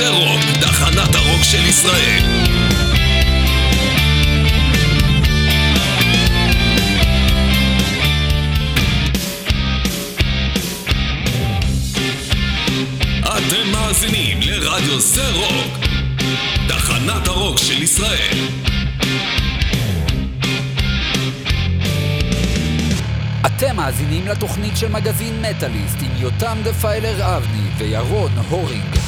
זה רוק, תחנת הרוק של ישראל. אתם מאזינים לרדיו זה רוק, תחנת הרוק של ישראל. אתם מאזינים לתוכנית של מגזין מטאליסט עם יותם דפיילר אבני וירון הורינג.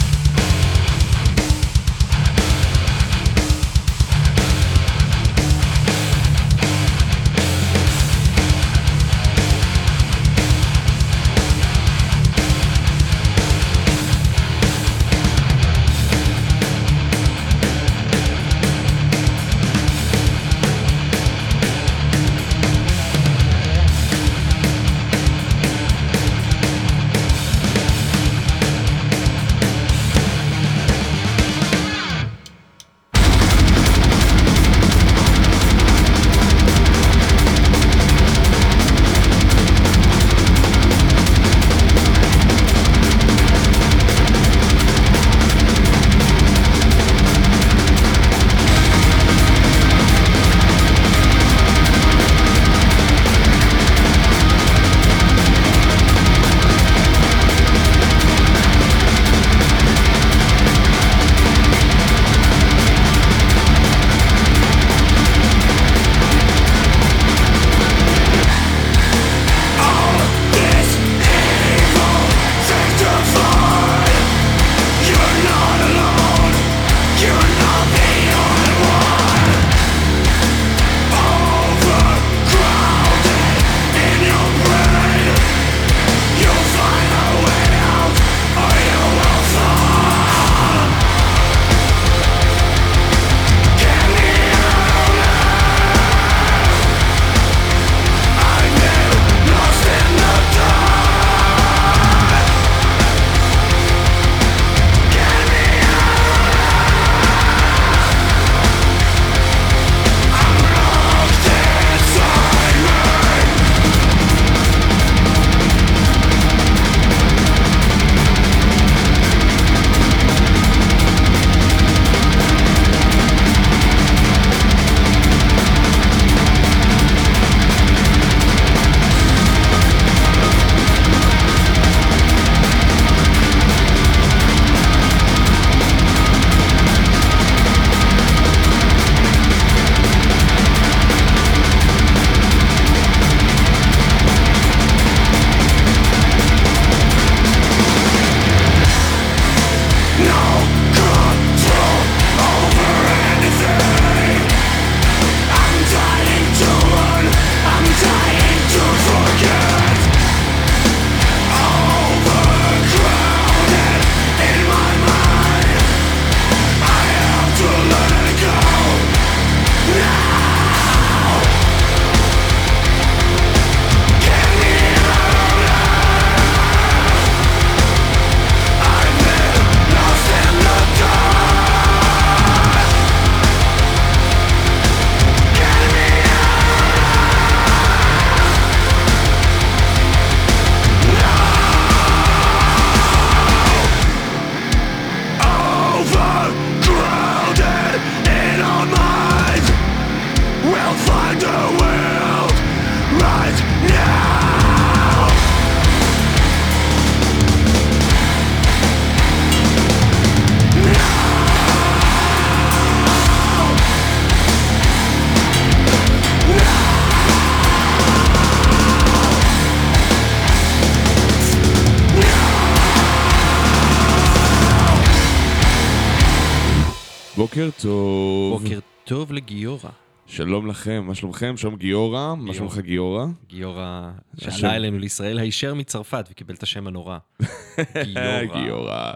בוקר טוב. בוקר טוב לגיורא. שלום לכם, מה שלומכם? שלום גיורא, מה. שלומך גיורא? גיורא. שעלה אלינו לישראל הישר מצרפת וקיבל את השם הנורא. גיורא.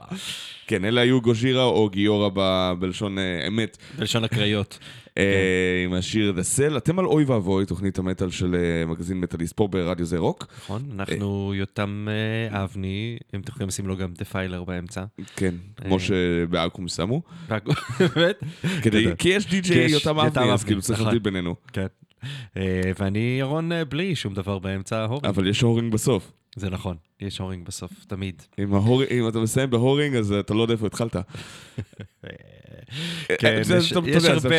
כן, אלה היו גוז'ירה או גיורא בלשון אה, אמת, בלשון הקריות. אה, עם השיר The Cell. אתם על אוי ואבוי, תוכנית המטאל של אה, מגזין מטאליסט פה ברדיו זה רוק. נכון? אנחנו יותם אה, אבני, אם אתם יכולים לשים לו גם דפיילר באמצע. כן, אה. כמו שבאקו"ם שמו. באמת? כי יש די.ג'יי יותם אבני, אז כאילו צריך נכון. להבדיל בינינו. כן. אה, ואני ירון אה, בלי שום דבר באמצע ההורינג. אבל יש הורינג בסוף. זה נכון, יש הורינג בסוף, תמיד. אם, ההור... אם אתה מסיים בהורינג, אז אתה לא יודע איפה התחלת. כן, יש הרבה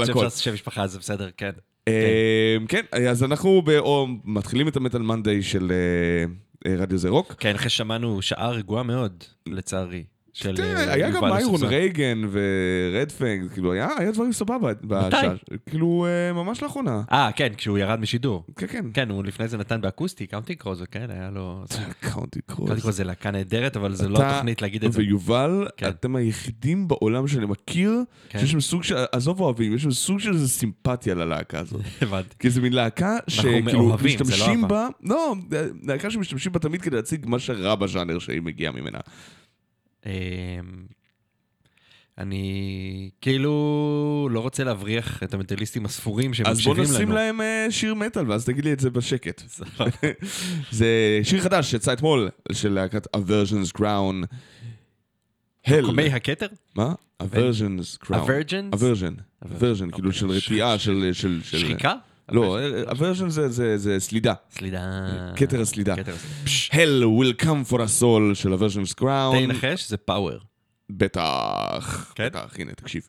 בדיחות. שאפשר משפחה, זה בסדר, כן. אה, כן, אז אנחנו באו- מתחילים את ה Metal Monday של אה, אה, רדיו זה רוק. כן, אחרי ששמענו שעה רגועה מאוד, לצערי. של תראה, אה, היה גם Iron. Reagan ו Red Fang, כאילו, היה היה דברים סבבה. בשעה- כאילו, אה, ממש לאחרונה. אה, כן, כשהוא ירד משידור. כן, כן. כן, הוא לפני זה נתן באקוסטי, Counting Crows וכאלה, היה לו... Counting Crows. Counting Crows זה להקה נהדרת, אבל זה לא תוכנית להגיד את זה. ויובל, כן. אתם היחידים בעולם שאני מכיר, כן. שיש שם סוג של, עזוב אוהבים, יש שם סוג של איזה סימפתיה ללהקה הזאת. הבנתי. כי זה מין להקה שכאילו לא משתמשים. בה, לא, להקה שמשתמשים בה תמיד כדי להציג מה שרע בז'אנר שהיא מגיעה ממנה. אמ, אני כאילו לא רוצה להבריח את המטאליסטים הספורים אז בוא שמקשיבים לנו. נשים להם אה, שיר מטאל, ואז תגיד לי את זה בשקט. זה שיר חדש שיצא אתמול, של להקת Aversions Crown. Hell. קומי הכתר? מה? Aversions Crown. Aversions? Aversion. Aversion, כאילו אוקיי. של רתיעה, של... של- של- שחיקה? לא, Aversion זה- סלידה. סלידה. כתר הסלידה. Hell will come for us all של תן Crown. לי לנחש, זה פאוור. בטח. כן? בטח, הנה, תקשיב.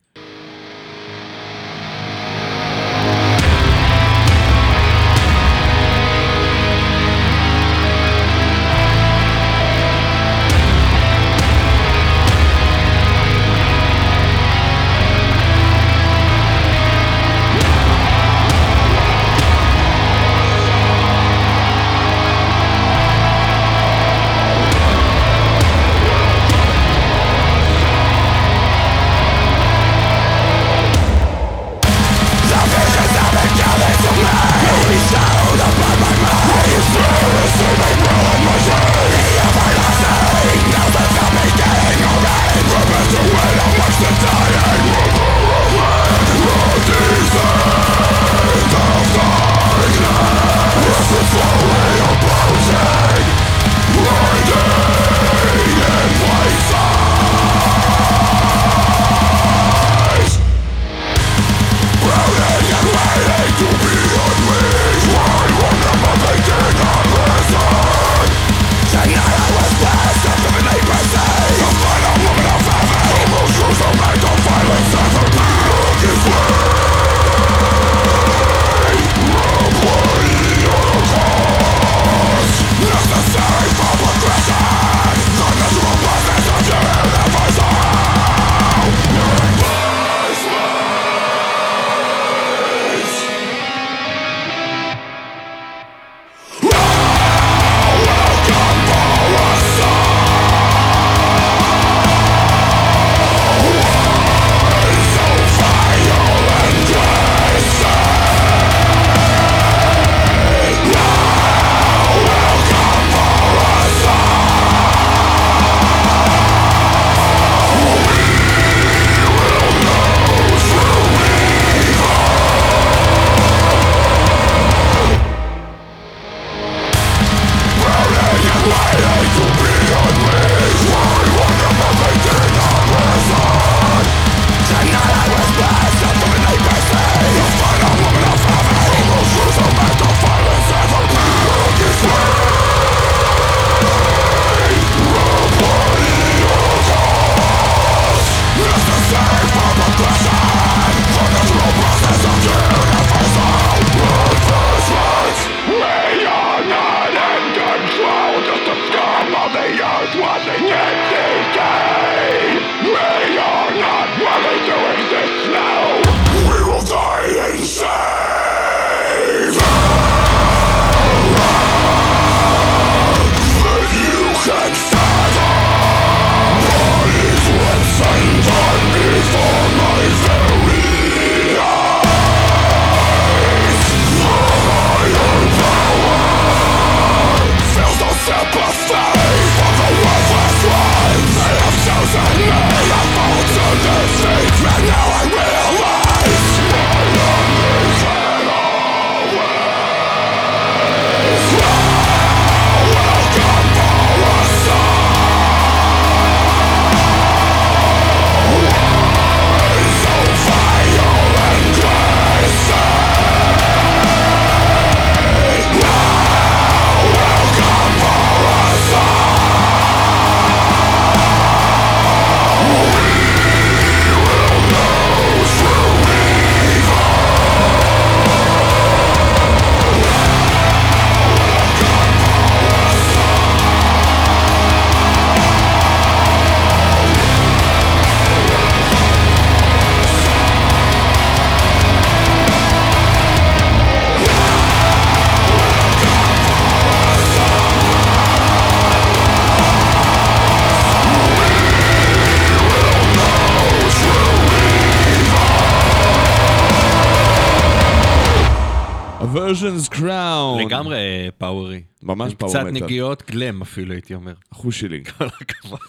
קצת. נגיעות גלם אפילו, הייתי אומר. אחוז שלי. כל הכבוד.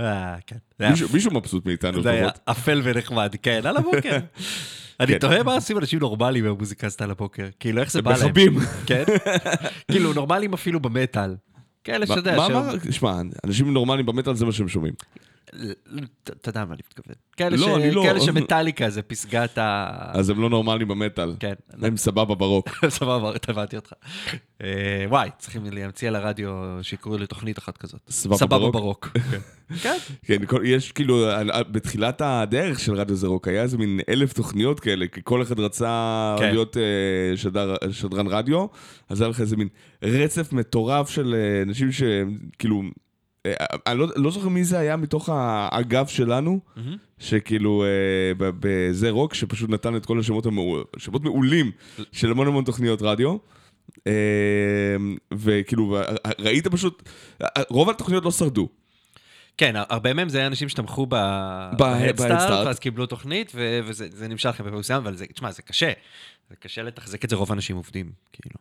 אה, כן. מישהו- מבסוט מאיתנו זה היה. אפל ונחמד, כן, על הבוקר. אני כן. תוהה מה עושים אנשים נורמליים במוזיקה עשתה על הבוקר. כאילו, איך זה בא להם. מכבים. כן? כאילו, נורמליים אפילו במטאל. כאלה שאתה יודע, מה אמר? שמע, אנשים נורמליים במטאל זה מה שהם שומעים. אתה יודע מה אני מתכוון. כאלה לא, ש- אני לא. כאלה שמטאליקה זה פסגת ה... אז הם לא נורמליים במטאל. כן. הם סבבה ברוק. סבבה, הבנתי אותך. אה, וואי, צריכים להמציא לרדיו שיקראו לתוכנית אחת כזאת. סבבה ברוק? כן. כן, כל- יש כאילו, על- על- בתחילת הדרך של רדיו זה רוק היה איזה מין אלף תוכניות כאלה, כי כל אחד רצה כן. להיות אה, שדר- שדרן רדיו, אז היה לך איזה מין רצף מטורף של אה, אנשים שכאילו, אה, אני לא- לא זוכר מי זה היה מתוך האגף שלנו, שכאילו אה, בזה רוק, שפשוט נתן את כל השמות המעו- שמות מעולים של המון המון תוכניות רדיו. אה, וכאילו, ראית פשוט, רוב התוכניות לא שרדו. כן, הרבה מהם זה היה אנשים שתמכו בהדסטארט. ואז קיבלו תוכנית, ו- וזה זה נמשך בפעם מסוים, אבל זה, תשמע, זה קשה. זה קשה לתחזק את זה, רוב האנשים עובדים, כאילו.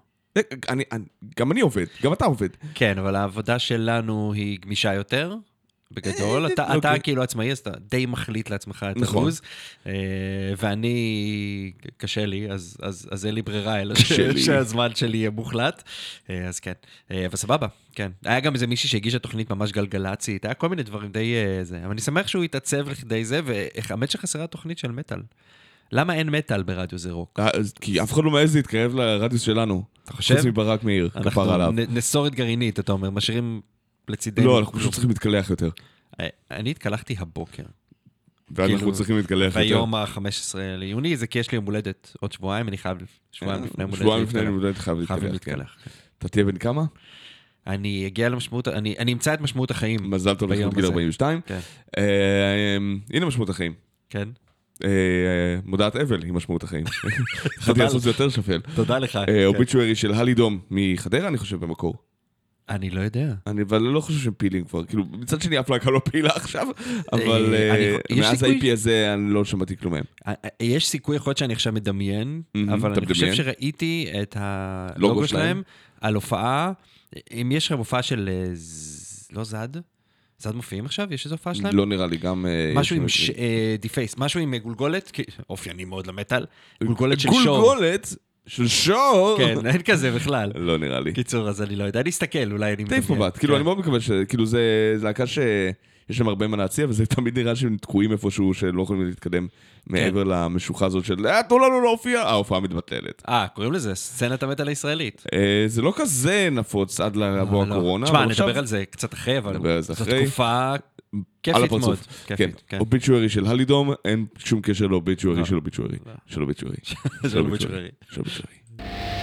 אני, אני, גם אני עובד, גם אתה עובד. כן, אבל העבודה שלנו היא גמישה יותר, בגדול. אתה, אתה אוקיי. כאילו עצמאי, אז אתה די מחליט לעצמך את נכון. הלו"ז. אה, ואני, קשה לי, אז, אז, אז אין לי ברירה, אלא ש-. שהזמן שלי יהיה מוחלט. אה, אז כן, אה, אבל סבבה, כן. היה גם איזה מישהי שהגישה תוכנית ממש גלגלצית, היה כל מיני דברים די אה, זה. אבל אני שמח שהוא התעצב לכדי זה, והאמת שחסרה תוכנית של מטאל. למה אין מטאל ברדיו זה רוק? אה, כי אף אחד לא מעז להתקרב לרדיוס שלנו. אתה חושב? חוץ מברק מאיר, כפר עליו. נסורת גרעינית, אתה אומר, משאירים לצידנו. לא, אנחנו פשוט צריכים להתקלח יותר. אה, אני התקלחתי הבוקר. ואנחנו כאילו, צריכים להתקלח יותר. ביום ה-15 ליוני, זה כי יש לי יום הולדת עוד שבועיים, אני חייב שבועיים לפני יום הולדת. אה, שבועיים לפני. יום הולדת חייב להתקלח. כן. כן. אתה תהיה בן כמה? אני אגיע למשמעות, אני אני אמצא את משמעות החיים. מזל טוב לכבוד גיל הזה. 42. כן, אה, הנה משמעות החיים. כן. אה, מודעת אבל היא משמעות החיים. יכולתי לעשות את זה יותר שפל. תודה לך. אה. אוביצ'וארי של הלי דום מחדרה, אני חושב, במקור. אני לא יודע. אני אבל לא חושב שהם פעילים כבר, כאילו, מצד שני אף להקה לא פעילה עכשיו, אבל אה, אה, יש מאז ה-IP הזה אני לא שמעתי כלום מהם. אה, אה, יש סיכוי, יכול להיות שאני עכשיו מדמיין, אבל אני חושב? שראיתי את לוגו הלוגו שלהם? על הופעה, אם יש לכם הופעה של, אה, לא זד? זד מופיעים עכשיו? יש איזו הופעה שלהם? לא נראה לי, גם... אה, משהו עם. דיפייס, משהו עם אה, גולגולת, אופייני מאוד למטאל, גולגולת של שור. גולגולת של שור? כן, אין כזה בכלל. לא נראה לי. קיצור, אז אני לא יודע, אני אסתכל, אולי אני תעיף מבט, כאילו כן. אני מאוד מקווה ש... כאילו זה להקה שיש להם הרבה מה להציע, וזה תמיד נראה שהם תקועים איפשהו, שלא יכולים להתקדם כן. מעבר למשוכה הזאת של "אה, תנו לנו להופיע, ההופעה מתבטלת. אה, קוראים לזה סצנת המטאל הישראלית. אה, זה לא כזה נפוץ עד לבוא לא, לא. הקורונה, תשמע, נדבר על זה קצת אחרי, אבל זאת. תקופה כיפית מאוד. כן, כיפית, כן. אוביצ'וארי של הלידום, אין שום קשר לאוביצ'וארי לא. של אוביצ'וארי. של אוביצ'וארי. של אוביצ'וארי.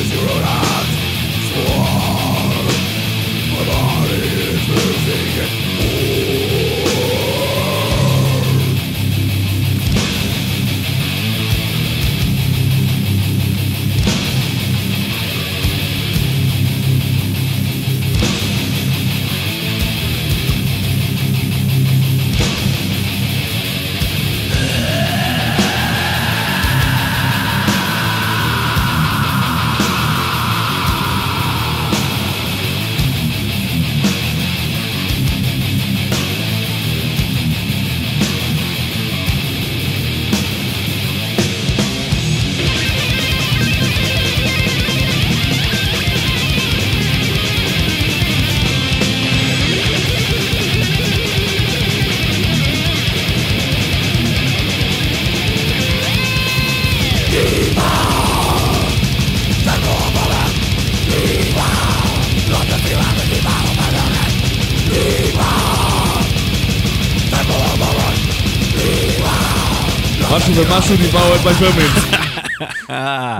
Your hands for my body is losing it. את מייפרמנט. אה,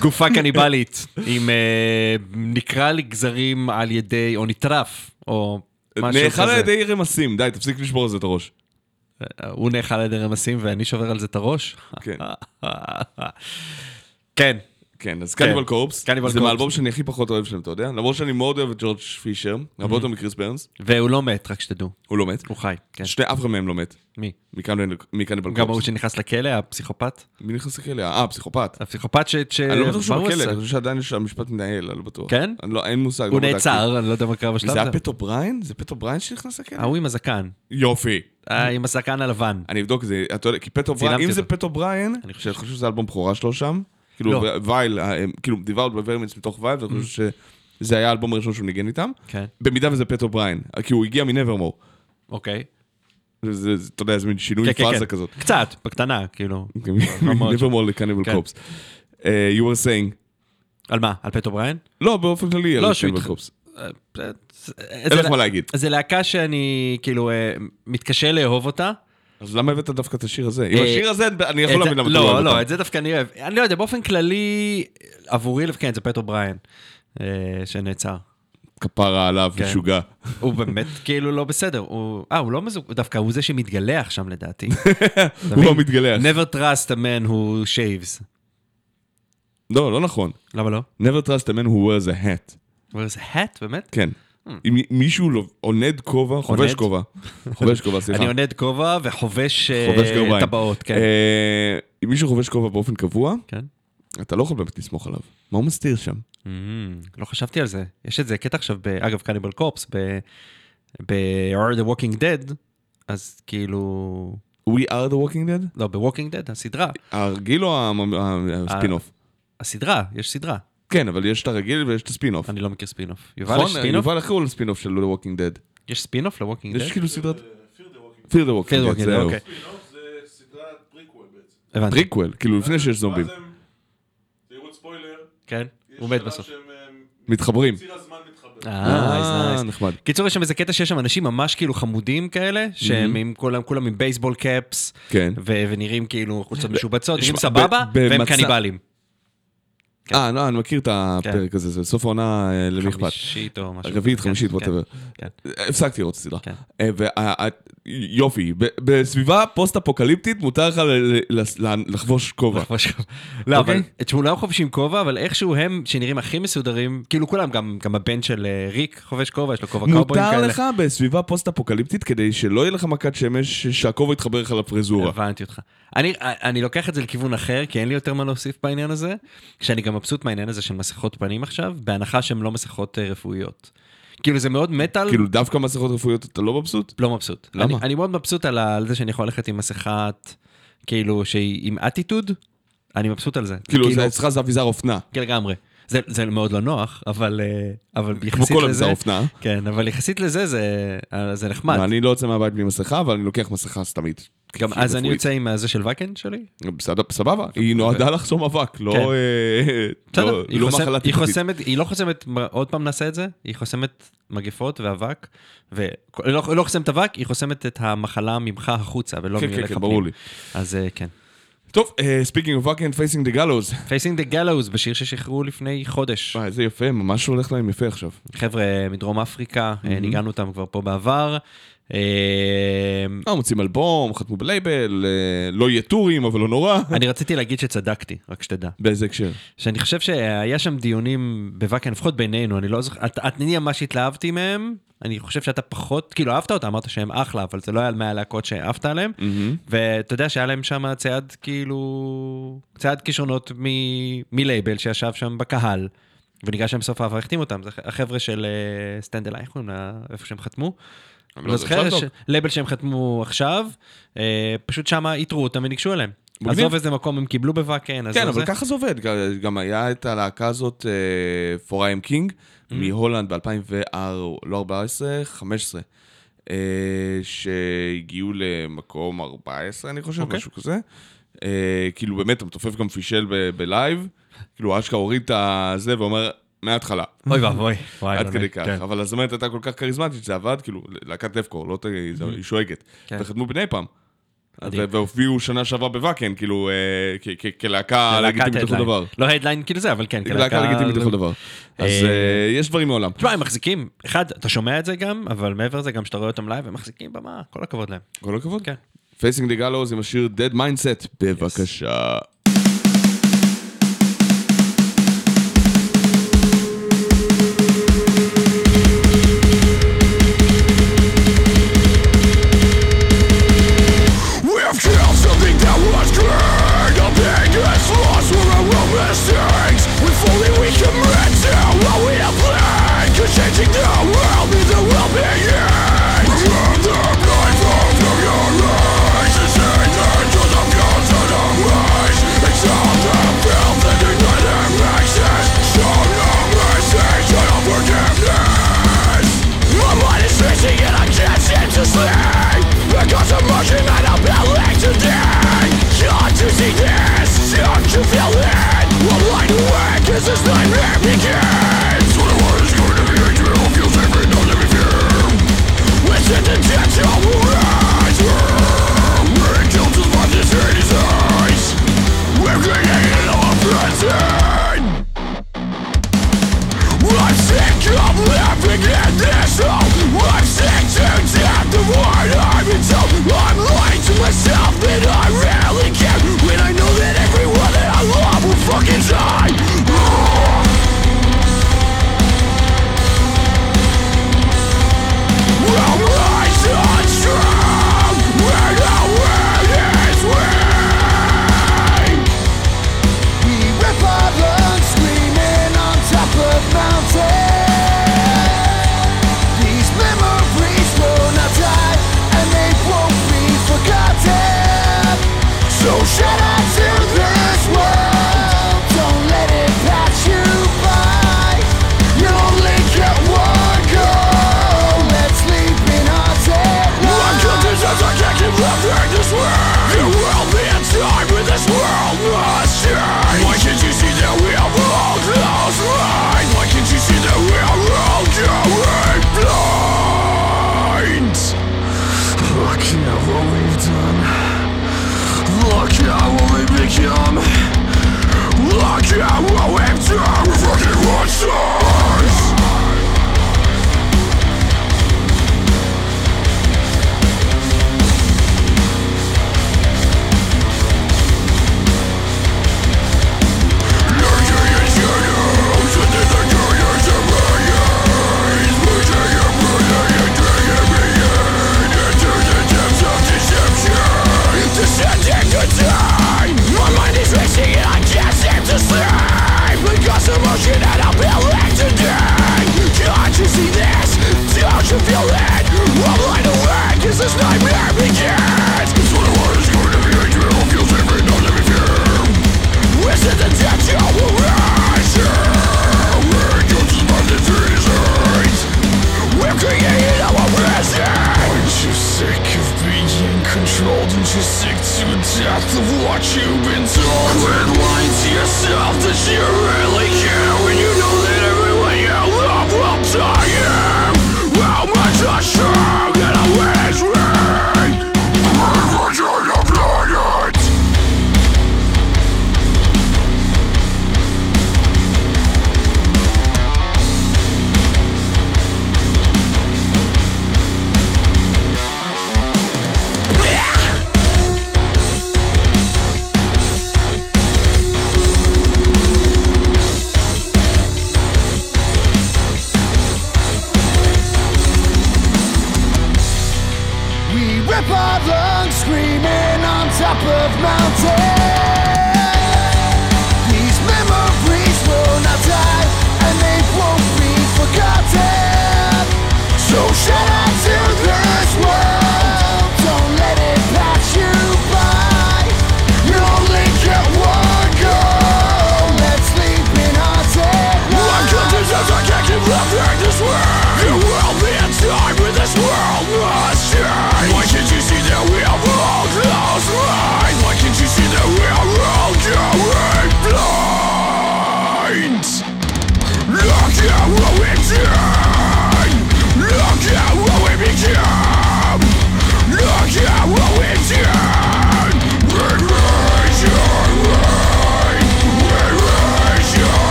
גופה קניבלית, עם אה, נקרע לגזרים על ידי, או נטרף, או משהו נאכל על כזה. ידי רמסים, די, תפסיק לשבור על זה את הראש. הוא נאכל על ידי רמסים ואני שובר על זה את הראש? כן. כן. כן, אז כן. קניבל קורפס, Cannibal זה. מהאלבום שאני הכי פחות אוהב שלהם, אתה יודע? למרות שאני מאוד אוהב את ג'ורג' פישר, הרבה יותר מקריס ברנס, והוא לא מת, רק שתדעו. הוא לא מת. הוא חי, כן. שני, אף אחד מהם לא מת. מי? מקניבל מקניבל גם ההוא קורפס. שנכנס לכלא, הפסיכופת? מי נכנס לכלא? אה, פסיכופת. הפסיכופת ש... אני לא בטוח שהוא הוא בכלא? אני חושב שעדיין יש המשפט מתנהל, אני לא בטוח. כן? לא, אין מושג. הוא לא. נעצר, אני לא יודע מה קרה בשלב זה הזה. היה Pat O'Brien? זה Pat O'Brien שנכנס לכלא? ההוא עם הזקן. יופי. אה, עם הזקן הלבן. אני אבדוק את זה, אתה יודע, כי Pat O'Brien, אם זה. Pat O'Brien, אני שאני חושב שזה אלבום בכורה שלו שם, כאילו לא. Vile, אה, כאילו Devoured by Vermin מתוך Vile, ואני חושב שזה היה האלבום הראשון שהוא ניגן איתם, כן, במידה וזה Pat O'Brien, כי הוא הגיע מ Nevermore. אוקיי. זה, אתה יודע, זה מין שינוי כן, כן, פאזה כן. כזאת. קצת, בקטנה, כאילו. מאוד. מנברמור לקניבל. קופס. אה, you were saying. על מה? על פטו בריין? לא, באופן כללי, לא, על שהוא קניבל קופס. אה, אין לך מה להגיד. זה להקה שאני כאילו מתקשה לאהוב אותה. אז למה הבאת דווקא את השיר הזה? עם אה, השיר הזה, אני יכול להבין למה אתה לא לא, אוהב לא, אותם. את זה דווקא אני אוהב. אני לא יודע, באופן כללי, עבורי, כן, זה פטו בריין, אה, שנעצר. כפרה עליו, כן. משוגע. הוא באמת כאילו לא בסדר. הוא, אה, הוא לא מזוג... דווקא הוא זה שמתגלח שם לדעתי. הוא לא מתגלח. never trust a man who shaves. לא, לא נכון. למה לא? never trust a man who wears a hat. אבל זה hat, באמת? כן. אם מישהו לא- עונד כובע, חובש? כובע. חובש כובע, סליחה. אני עונד כובע וחובש אה. טבעות, כן. אה, אם מישהו חובש כובע באופן קבוע, כן. אתה לא יכול באמת לסמוך עליו. מה הוא מסתיר שם? Mm, לא חשבתי על זה. יש את זה קטע עכשיו, אגב, קניבל קופס, ב-Are the Walking Dead, אז כאילו... We are the walking dead? לא, ב-Walking Dead, הסדרה. הרגיל או המ- ה- הספין-אוף? הסדרה, יש סדרה. כן, אבל יש את הרגיל ויש את הספין-אוף. אני לא מכיר ספין-אוף. יובל, נכון? יש ספין-אוף? יובל, איך קראו לספין-אוף של The Walking Dead? יש ספין-אוף ל-Walking יש Dead? כאילו סדרת... Fear the Walking Fear the Dead, Walking Dead, זהו. אוקיי. זה סדרת פריקוול בעצם. הבנתי. פריקוול, כאילו לפני שיש זומבים. ספוילר. כן, יש הוא מת בסוף. אה, מתחברים. ציר הזמן מתחבר. אה, אה. נחמד. קיצור, יש שם איזה קטע שיש שם אנשים ממש כאילו חמודים כאלה, שהם עם כולם, כולם עם baseball caps, כן. ו- ונראים כאילו חולצות משובצות, נראים סבבה, והם קניבלים. כן. אה, לא, אני מכיר את הפרק הזה, זה סוף העונה, אה, למי אכפת? חמישית או משהו. רביעית, כן, חמישית, כן, whatever. כן. הפסקתי לראות. כן. אה, יופי, בסביבה פוסט-אפוקליפטית מותר לך לחבוש כובע. לחבוש כובע. לא, אבל אוקיי. את כולם חובשים כובע, אבל איכשהו הם, שנראים הכי מסודרים, כאילו כולם, גם הבן של אה, ריק חובש כובע, יש לו כובע קאובויים מותר כאלה. לך בסביבה פוסט-אפוקליפטית כדי שלא יהיה לך מכת שמש שהכובע יתחבר לך לפרזורה. הבנתי אותך. אני, אני לוקח את זה לכיוון אחר, כי אין לי יותר מה להוסיף בעניין הזה. כשאני גם מבסוט מהעניין הזה של מסכות פנים עכשיו, בהנחה שהן לא מסכות אה, רפואיות. כאילו זה מאוד מטאל, כאילו דווקא מסכות רפואיות אתה לא מבסוט? לא מבסוט. למה? אני, אני מאוד מבסוט על, על זה שאני יכול ללכת עם מסכת, כאילו, שהיא עם אטיטוד, אני מבסוט על זה. כאילו זה אצלך זה אביזר אופנה. כן, לגמרי. זה, זה מאוד לא נוח, אבל, אה, אבל כמו יחסית כל לזה... אביזר אופנה. כן, אבל יחסית לזה זה, אה, זה נחמד. אני לא יוצא מהבית בלי מסכה, אבל אני לוקח מסכה סתמית. גם אז אני. יוצא עם הזה של וקן שלי. בסדר, סבבה, היא נועדה לחסום אבק, לא כן. אה, לא- היא, לא מחלה היא טיפולית. היא לא חוסמת, עוד פעם נעשה את זה, היא חוסמת מגפות ואבק, ולא לא חוסמת אבק, היא חוסמת את המחלה ממך החוצה, ולא כן, ממך כן, כן, פנימה. ברור לי. אז אה, כן. טוב, speaking of walking Facing the Gallows. Facing the Gallows, בשיר ששחררו לפני חודש. וואי, איזה יפה, ממש הולך להם יפה עכשיו. חבר'ה מדרום אפריקה, אה, ניגענו אותם כבר פה בעבר. אה, אה, מוציאים אלבום, חתמו בלייבל, אה, לא יהיה טורים, אבל לא נורא. אני רציתי להגיד שצדקתי, רק שתדע. באיזה הקשר? שאני חושב שהיה שם דיונים בוואקן, לפחות בינינו, אני לא זוכר, את- את- אני ממש התלהבתי מהם, אני חושב שאתה פחות, כאילו אהבת אותם, אמרת שהם אחלה, אבל זה לא היה מהלהקות שאהבת עליהם, ואתה יודע שהיה להם שם צייד כאילו, צייד כישרונות מלייבל שישב שם בקהל, וניגש להם בסוף העבר, החתים אותם, זה החבר'ה של סטנדל, איך קוראים לה, איפה שהם חתמו? לא לא זוכר, יש לייבל שהם חתמו עכשיו, אה, פשוט שם איתרו אותם וניגשו אליהם. עזוב איזה מקום הם קיבלו בוואקן, כן, אבל. ככה זה עובד. גם- היה את הלהקה הזאת, אה, For I am King, מהולנד ב-2014, לא 14, 15, אה, שהגיעו למקום 14, אני חושב, אוקיי. משהו כזה. אה, כאילו, באמת, המתופף גם פישל בלייב, כאילו, אשכרה הוריד את הזה ואומר, מההתחלה. אוי ואבוי. עד כדי כך. כן. אבל הזמרת הייתה כל כך כריזמטית שזה עבד, כאילו, להקת deathcore, לא ת... זה- היא שואגת. כן. וחתמו בני פעם. והופיעו שנה שעברה בוואקן, כאילו, אה, כלהקה לגיטימית לכל. דבר. לא headline כאילו זה, אבל כן, להקה לגיטימית לכל דבר. אז אה, אה, יש דברים מעולם. תשמע, הם מחזיקים, אחד, אתה שומע את זה גם, אבל מעבר לזה, גם כשאתה רואה אותם לייב, הם מחזיקים במה, כל הכבוד להם. כל הכבוד. כן. Facing the Gallows עם השיר Dead Mindset, בבקשה. We've conditional I'm sick to death The word I'm into I'm lying to myself that I am this nightmare begins. What I want is going to be a drill Feels every no living fear. Is it the death you will rise Where goes my diseases We're creating our prison Aren't you sick of being controlled Aren't you sick to death of what you've been told. Quit lying to yourself that you really care When you know that everyone you love will die Sasha!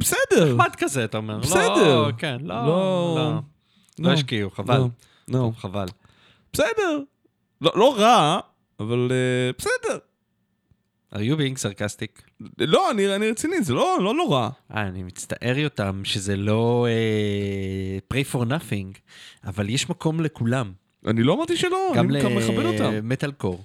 בסדר. נחמד כזה, אתה אומר. בסדר. לא, כן, לא, לא. לא. לא. לא השקיעו, חבל. לא. לא. חבל. בסדר. לא לא רע, אבל אה, בסדר. are you being sarcastic? לא, אני אני רציני, זה לא לא נורא. אה, אני מצטער יותם שזה לא אה, pray for nothing, אבל יש מקום לכולם. אני לא אמרתי שלא, גם אני גם מכבד אותם. למטאל קור.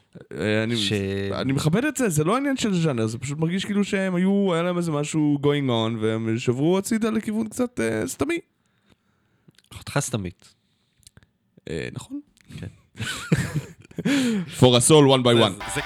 אני, ש- אני מכבד את זה, זה לא עניין של ז'אנר, זה פשוט מרגיש כאילו שהם היו, היה להם איזה משהו going on, והם שברו הצידה לכיוון קצת אה, סתמי. אחותך סתמית. אה, נכון. כן. For a soul one by one.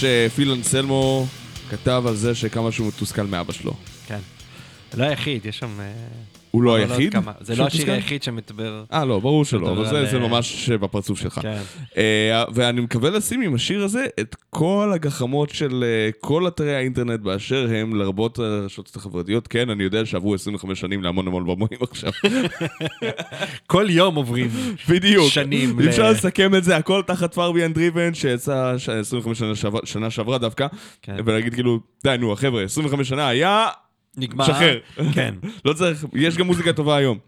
שפיל אנסלמו כתב על זה שכמה שהוא מתוסכל מאבא שלו. כן. לא היחיד, יש שם... הוא לא היחיד? זה לא השיר? היחיד שמדבר... אה, לא, ברור שלא, אבל זה, אה, ממש בפרצוף שלך. כן. אה, ואני מקווה לשים עם השיר הזה את כל הגחמות של אה, כל אתרי האינטרנט באשר הם, לרבות הרשתות החברתיות. כן, אני יודע שעברו 25 שנים להמון המון במואים עכשיו. כל יום עוברים בדיוק. שנים ל- אפשר לסכם את זה, הכל תחת far beyond driven, שיצא ש- 25 שנה שעבר- שנה שעברה דווקא, כן. ולהגיד כאילו, די נו, חבר'ה, 25 שנה היה... נגמר. שחרר. כן. לא צריך, יש גם מוזיקה טובה היום.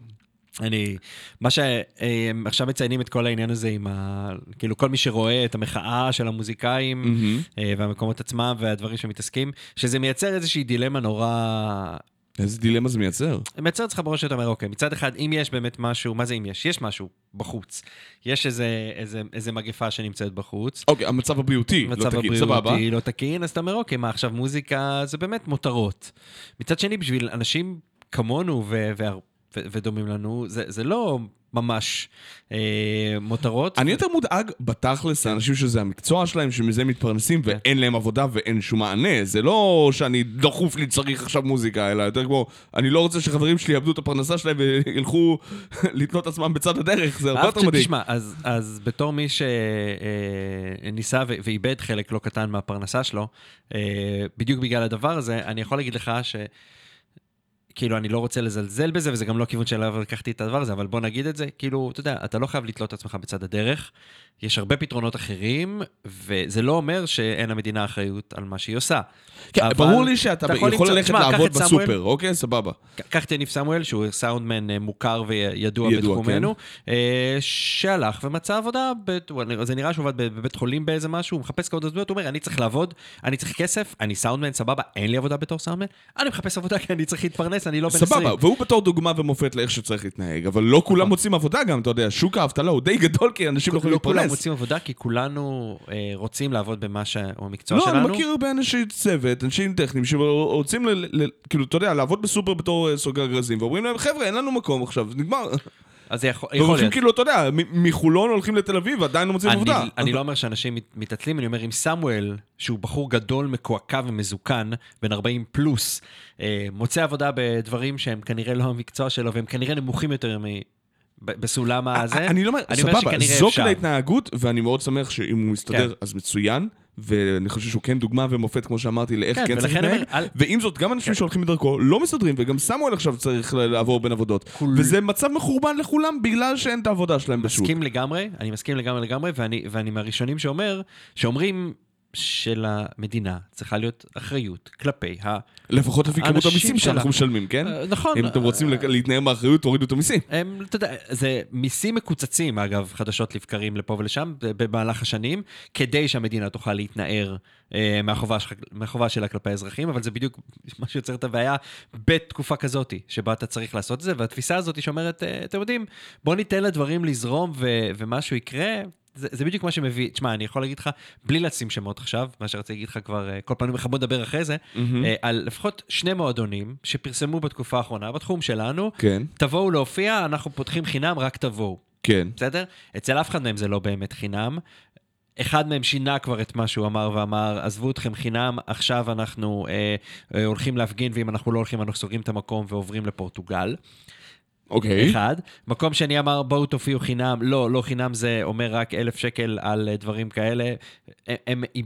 אני, מה שעכשיו מציינים את כל העניין הזה עם ה... כאילו כל מי שרואה את המחאה של המוזיקאים אה, והמקומות עצמם והדברים שמתעסקים, שזה מייצר איזושהי דילמה נורא... איזה דילמה זה מייצר. מייצר אצלך בראש שאתה אומר, אוקיי, מצד אחד, אם יש באמת משהו, מה זה אם יש? יש משהו בחוץ. יש איזה, איזה, איזה מגפה שנמצאת בחוץ. אוקיי, המצב הבריאותי, לא תקין, סבבה. הבריאותי לא תקין, אז אתה אומר, אוקיי, מה עכשיו מוזיקה זה באמת מותרות. מצד שני, בשביל אנשים כמונו ודומים לנו, זה, זה לא ממש אה, מותרות. אני יותר מודאג בתכלס, האנשים שזה המקצוע שלהם, שמזה מתפרנסים, ואין להם עבודה ואין שום מענה. זה לא שאני דחוף לי צריך עכשיו מוזיקה, אלא יותר כמו, אני לא רוצה שחברים שלי יאבדו את הפרנסה שלהם וילכו לתלות עצמם בצד הדרך, זה הרבה יותר מדאיג. תשמע, אז, אז בתור מי שניסה ו- ואיבד חלק לא קטן מהפרנסה שלו, אה, בדיוק בגלל הדבר הזה, אני יכול להגיד לך ש... כאילו, אני לא רוצה לזלזל בזה, וזה גם לא כיוון שאליו לקחתי את הדבר הזה, אבל בוא נגיד את זה, כאילו, אתה יודע, אתה לא חייב לתלות את עצמך בצד הדרך, יש הרבה פתרונות אחרים, וזה לא אומר שאין למדינה אחריות על מה שהיא עושה. כן, אבל ברור לי שאתה אתה יכול למצוא- ללכת תשמע, קח לעבוד את סמואל, בסופר, אוקיי? סבבה. קח את יניב סמואל, שהוא סאונדמן אה, מוכר וידוע ידוע, בתחומנו, אה, שהלך ומצא עבודה, ב- זה נראה שהוא עבד בבית חולים באיזה משהו, הוא מחפש כבוד הזדמנות, הוא אומר, אני צריך לעבוד, אני צריך כסף, אני סאונדמן, סבבה, אין לי עבודה בתור סאונדמן, אני מחפש עבודה כי אני צריך להתפרנס, אני לא בן 20. סבבה, והוא בתור דוגמה ומופת לאיך שצריך להתנהג, אבל לא כולם מוצאים עבודה גם, אתה יודע, שוק האבטלה הוא די גדול כי אנשים לא יכולים לא כולם להתפרנס. מוצאים עבודה, כי כולנו אה, רוצים לעבוד במה שהוא המקצוע לא, שלנו. אני מכיר הרבה אנשי צוות, אנשים טכניים, שרוצים, כאילו, אתה יודע, לעבוד בסופר בתור אה, סוגר גרזים, ואומרים להם, חבר'ה, אין לנו מקום עכשיו, נגמר. אז זה יכול, יכול להיות. כאילו, אתה יודע, מחולון הולכים לתל אביב, ועדיין לא מוצאים עבודה. אני לא אומר שאנשים מת- מתעצלים, אני אומר אם סמואל, שהוא בחור גדול, מקועקע ומזוקן, בן 40 פלוס, אה, מוצא עבודה בדברים שהם כנראה לא המקצוע שלו, והם כנראה נמוכים יותר מ... בסולם הזה. אני לא אומר, סבבה, זו אפשר. כאילו ההתנהגות, ואני מאוד שמח שאם הוא יסתדר, כן. אז מצוין. ואני חושב שהוא כן דוגמה ומופת, כמו שאמרתי, לאיך כן, כן צריך להתנהג. אל- ועם זאת, גם אנשים שהולכים בדרכו לא מסתדרים, וגם סמואל עכשיו צריך לעבור בין עבודות. כול- וזה מצב מחורבן לכולם בגלל שאין את העבודה שלהם בשוק. מסכים לגמרי, אני מסכים לגמרי לגמרי, ואני, ואני מהראשונים שאומר, שאומרים שלמדינה צריכה להיות אחריות כלפי ה... לפחות לפי כמות האנשים המיסים שלה. שאנחנו משלמים, כן? אה, נכון. אם אתם רוצים אה, להתנער מאחריות, תורידו את המיסים. אתה יודע, זה מיסים מקוצצים, אגב, חדשות לבקרים לפה ולשם, במהלך השנים, כדי שהמדינה תוכל להתנער אה, מהחובה, שלה כלפי האזרחים, אבל זה בדיוק מה שיוצר את הבעיה בתקופה כזאת, שבה אתה צריך לעשות את זה, והתפיסה הזאת שאומרת, אתם יודעים, בוא ניתן לדברים לזרום ומשהו יקרה. זה, זה בדיוק מה שמביא, תשמע, אני יכול להגיד לך, בלי לשים שמות עכשיו, מה שרציתי להגיד לך כבר אה, כל פעם, בוא נדבר אחרי זה, אה, על לפחות שני מועדונים שפרסמו בתקופה האחרונה, בתחום שלנו, כן, תבואו להופיע, אנחנו פותחים חינם, רק תבואו. כן. בסדר? אצל אף אחד מהם זה לא באמת חינם. אחד מהם שינה כבר את מה שהוא אמר ואמר, עזבו אתכם חינם, עכשיו אנחנו אה, אה, הולכים להפגין, ואם אנחנו לא הולכים, אנחנו סוגרים את המקום ועוברים לפורטוגל. אוקיי. אחד. מקום שני אמר, בואו תופיעו חינם, לא, לא חינם זה אומר רק אלף שקל על אה, דברים כאלה. הם, הם,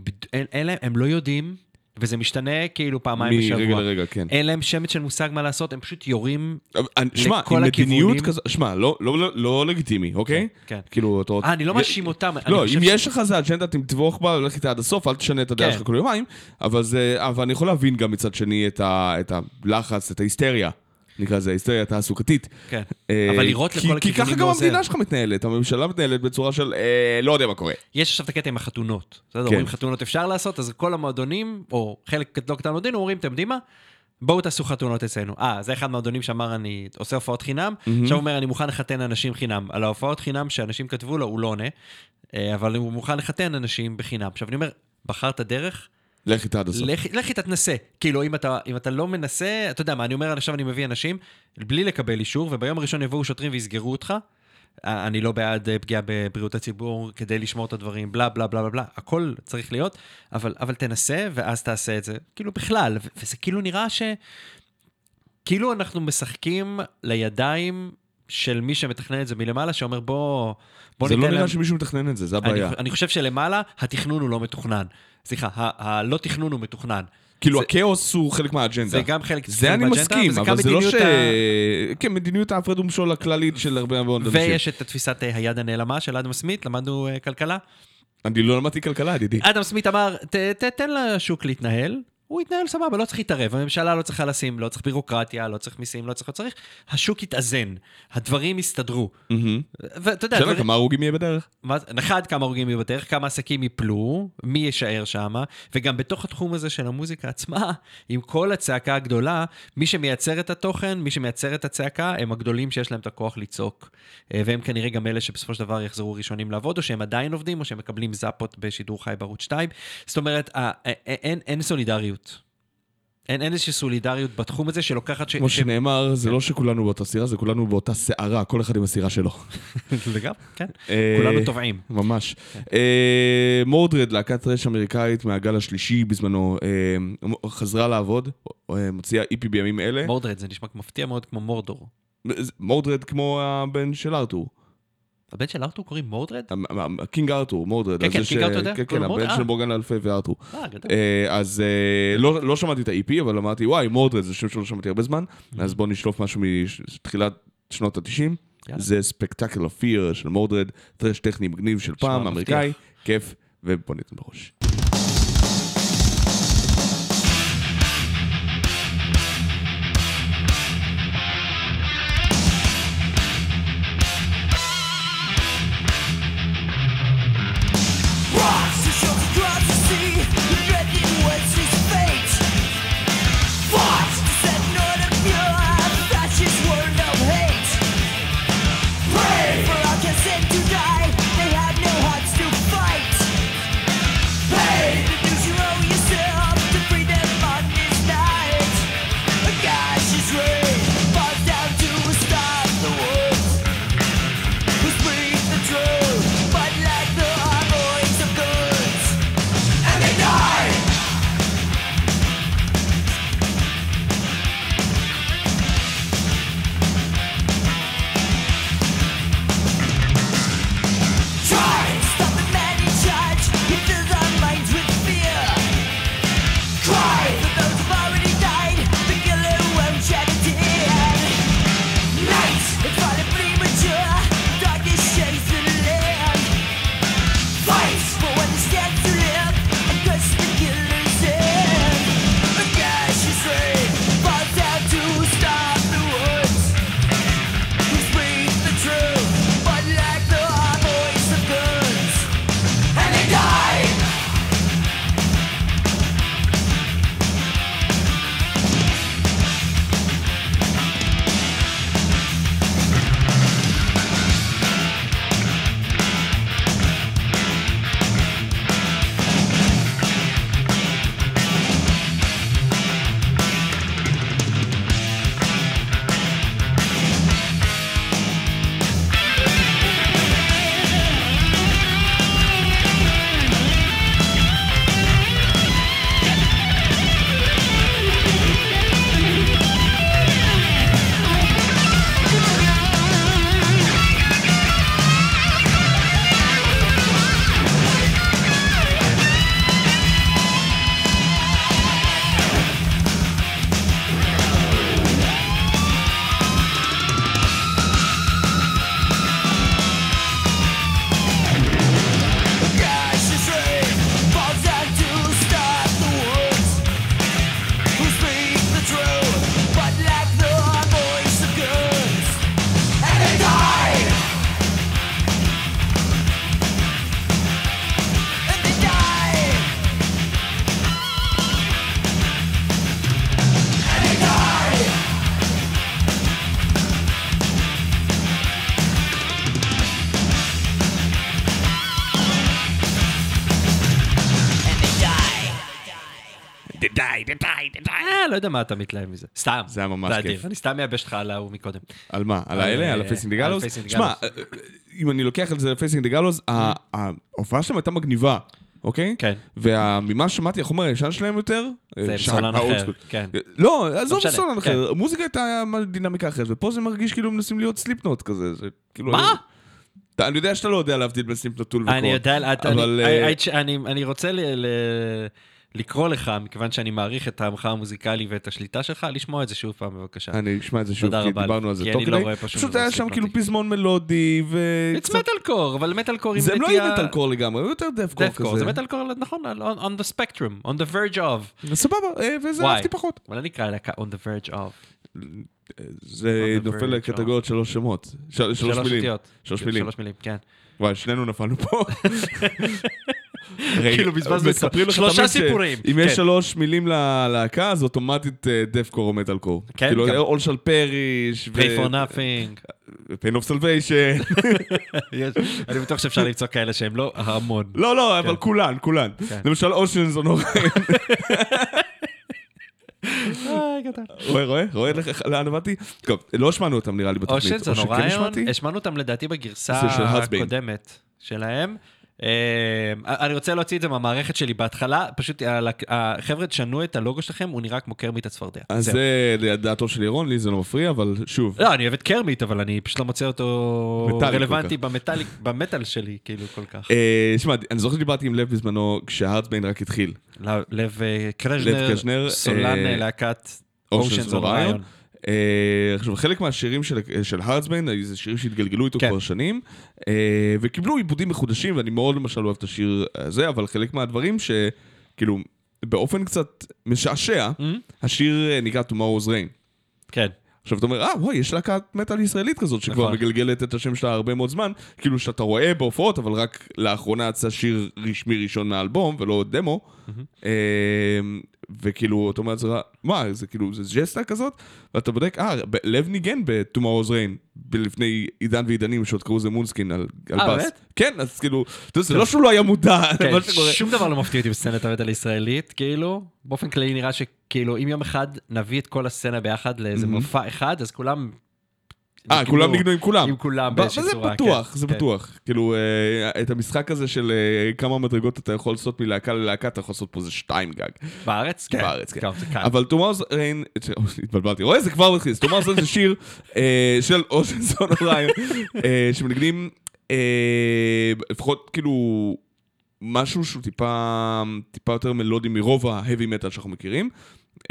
אין להם- הם לא יודעים וזה משתנה כאילו פעמיים מרגע בשבוע. לרגע, כן. אין להם שמץ של מושג מה לעשות, הם פשוט יורים... אני- שמע, לכל עם מדיניות הכיוונים. כזו, שמע, לא- לא לא- לא לגיטימי, אוקיי? כן. כאילו, אתה... אה, אני לא מאשים אותם. לא, אם ש- יש לך איזה אג'נדה, תטבוח בה, לך איתה עד הסוף, אל תשנה את הדעה כן. שלך כל יומיים, אבל זה, אבל אני יכול להבין גם מצד שני את ה- את הלחץ, את ההיסטריה, נקרא לזה, ההיסטריה התעסוקתית. כן. אה, אבל כי- לכל כי ככה הכיוונים גם לא עוזר. המדינה שלך מתנהלת, הממשלה מתנהלת בצורה של אה, לא יודע מה קורה. יש עכשיו את הקטע עם החתונות. בסדר, כן. אומרים חתונות אפשר לעשות, אז כל המועדונים, או חלק לא קטן מהמועדונים, אומרים, אתם יודעים מה? בואו תעשו חתונות אצלנו. אה, זה אחד מהמועדונים שאמר, אני עושה הופעות חינם, עכשיו הוא אומר, אני מוכן לחתן אנשים חינם. על ההופעות חינם שאנשים כתבו לו, הוא לא עונה, אה, אבל הוא מוכן לחתן אנשים בחינם. עכשיו, אני אומר, בחרת דרך, לך איתה עד הסוף. לך- לכי תתנסה. כאילו, אם אתה, אם אתה לא מנסה, אתה יודע מה, אני אומר, עכשיו אני מביא אנשים, בלי לקבל אישור, וביום הראשון יבואו שוטרים ויסגרו אותך. אה, אני לא בעד אה, פגיעה בבריאות הציבור כדי לשמור את הדברים, בלה בלה בלה בלה בלה, הכל צריך להיות, אבל, אבל תנסה ואז תעשה את זה. כאילו בכלל, וזה כאילו נראה ש... כאילו אנחנו משחקים לידיים של מי שמתכנן את זה מלמעלה, שאומר בוא, בוא זה לא להם... נראה שמישהו מתכנן את זה, זה אני, הבעיה. אני חושב שלמעלה התכנון הוא לא מתוכנן. סליחה, הלא תכנון הוא מתוכנן. כאילו זה- הכאוס הוא חלק מהאג'נדה. זה גם חלק זה אני מסכים, אבל זה לא ש... ה- כן, מדיניות ההפרד ומשול הכללית של הרבה מאוד אנשים. ויש את תפיסת אה, היד הנעלמה של אדם סמית, למדנו אה, כלכלה. אני לא למדתי כלכלה, ידידי. אדם סמית אמר, "ת- ת- תן לשוק להתנהל, הוא יתנהל סבבה, לא צריך להתערב, הממשלה לא צריכה לשים, לא צריך בירוקרטיה, לא צריך מיסים, לא צריך, לא צריך, השוק יתאזן, הדברים יסתדרו. ואתה יודע, שאלה, כמה הרוגים יהיה בדרך? אחד, כמה הרוגים יהיו בדרך, כמה עסקים ייפלו, מי יישאר שם, וגם בתוך התחום הזה של המוזיקה עצמה, עם כל הצעקה הגדולה, מי שמייצר את התוכן, מי שמייצר את הצעקה, הם הגדולים שיש להם את הכוח לצעוק. אה, והם כנראה גם אלה שבסופו של דבר יחזרו ראשונים לעבוד, או שהם עדיין עובדים, או שהם מקבלים זאפות בשידור חי בערוץ 2. זאת אומרת, אין, אין סולידריות. אין, אין איזושהי סולידריות בתחום הזה שלוקחת... ש... כמו ש- שנאמר, זה לא שכולנו באותה סירה, זה כולנו באותה סערה, כל אחד עם הסירה שלו. וגם, כן. אה, כולנו טובעים. ממש. אה, מורדרד, להקת רש אמריקאית מהגל השלישי בזמנו, אה, חזרה לעבוד, אה, מוציאה איפי בימים אלה. מורדרד, זה נשמע מפתיע מאוד כמו מורדור. Mordred כמו הבן של ארתור. הבן של ארתור קוראים Mordred? King Arthur, Mordred. כן, כן, King Arthur יודע? כן, כן, הבן? של. מורגן לה פיי וארתור. אה, גדול. אה, אז אה, לא לא שמעתי את ה-EP, אבל אמרתי, וואי, Mordred זה שם שלא שמעתי הרבה זמן, אז בואו נשלוף משהו מתחילת שנות ה-90. יאללה. זה Spectacle Fear של Mordred, thrash טכני מגניב של פעם. אמריקאי, כיף, ובוא ניתן בראש. יודע מה אתה מתלהב מזה. סתם. זה היה ממש. כיף. אני סתם מייבש אותך על ההוא מקודם. על מה? על על, האלה? על אה, ה Facing the Gallows? שמע. אה, אם אני לוקח את זה ל Facing the Gallows, ה- ההופעה שלהם הייתה מגניבה, אוקיי? כן. וממה ששמעתי, החומר הישן שלהם יותר... זה אה, סולן אחר. כן. לא, עזוב משנה, סולן כן. אחר, המוזיקה הייתה דינמיקה אחרת, ופה זה מרגיש כאילו מנסים להיות Slipknot כזה, זה כאילו... מה? אני יודע שאתה לא יודע להבדיל בין Slipknot, Tool ו Korn. אני יודע, אני- אה, רוצה ל- לקרוא לך, מכיוון שאני מעריך את טעמך המוזיקלי ואת השליטה שלך, לשמוע את זה שוב פעם בבקשה. אני אשמע את זה שוב, כי דיברנו על זה תוך לא כדי. שום פשוט היה שם. כאילו פזמון מלודי, ו... It's metal core, אבל metal core עם זה לא נטייה... היו מטאל קור לגמרי, היו יותר דף קור death core, כזה. זה metal core, נכון, on- the spectrum, on the verge of. סבבה, אה, וזה. אהבתי פחות. אבל אני אקרא להקה on the verge of. זה נופל לקטגוריות שלוש שמות. של- שלוש מילים. שלוש מילים. שלוש מילים, כן. וואי, שנינו נפלנו פה. כאילו בזבזנו שלושה סיפורים. אם כן. יש שלוש מילים ללהקה, אז אוטומטית דף קור או מטאל קור. כן, כאילו, של פריש, pay for nothing. אוף סלוויישן. יש- אני בטוח שאפשר למצוא כאלה שהם לא המון. לא, לא, אבל כולן, כולן. כן. למשל אושנס או נוראי. רואה, רואה? רואה לך לאן עבדתי? טוב, לא השמענו אותם נראה לי בתוכנית. אושן זה נורא? השמענו אותם לדעתי בגרסה. הקודמת שלהם. אה, אני רוצה להוציא את זה מהמערכת שלי בהתחלה, פשוט החבר'ה תשנו את הלוגו שלכם, הוא נראה כמו קרמיט הצפרדע. אז. זה לדעתו של ירון, לי זה לא מפריע, אבל שוב. לא, אני אוהב את קרמיט, אבל אני פשוט לא מוצא אותו רלוונטי במטאל שלי, כאילו, כל כך. אה, שמע, אני זוכר שדיברתי עם לב בזמנו, כשהארטביין רק התחיל. ל- לב אה, לב קרז'נר, סולן אה, להקת. אוריון. אה, עכשיו, חלק מהשירים של, של הארטסביין, זה שירים שהתגלגלו איתו כן. כבר שנים, אה, וקיבלו עיבודים מחודשים, ואני מאוד למשל אוהב את השיר הזה, אבל חלק מהדברים שכאילו, באופן קצת משעשע, Mm-hmm. השיר אה, נקרא Tomorrow's Rain. כן. עכשיו אתה אומר, אה, וואי, יש להקת מטאל ישראלית כזאת שכבר נכון. מגלגלת את השם שלה הרבה מאוד זמן, כאילו שאתה רואה בהופעות, אבל רק לאחרונה יצא שיר רשמי ראשון מהאלבום, ולא דמו, אה, וכאילו, אתה אומר לעצמך, מה, זה כאילו, זה ג'סטה כזאת? ואתה בודק, אה, ב- לב ניגן ב-Tomorrow's Rain, ב- לפני עידן ועידנים, שעוד קראו לזה מונסקין על על אה, בס. באמת? כן, אז כאילו, אתה יודע, זה לא שהוא לא היה מודע כן, למה שקורה. שום דבר לא מפתיע אותי בסצנת המטאל הישראלית, כאילו, באופן כללי נראה שכאילו אם יום אחד נביא את כל הסצנה ביחד לאיזה מופע אחד, אז כולם... אה, כולם ניגנו עם כולם. עם כולם באיזושהי צורה. בטוח, כן, זה כן. בטוח. כאילו, אה, את המשחק הזה של אה, כמה מדרגות אתה יכול לעשות מלהקה ללהקה, אתה יכול לעשות פה איזה שתיים גג. בארץ? כן. בארץ, כן. זה קל. אבל Tomorrow's Rain, התבלבלתי, רואה? זה כבר מתחיל. Tomorrow's Rain זה שיר אה, של Oceans on Orion, אה, שמנגנים לפחות כאילו משהו שהוא טיפה טיפה יותר מלודי מרוב ה heavy metal שאנחנו מכירים.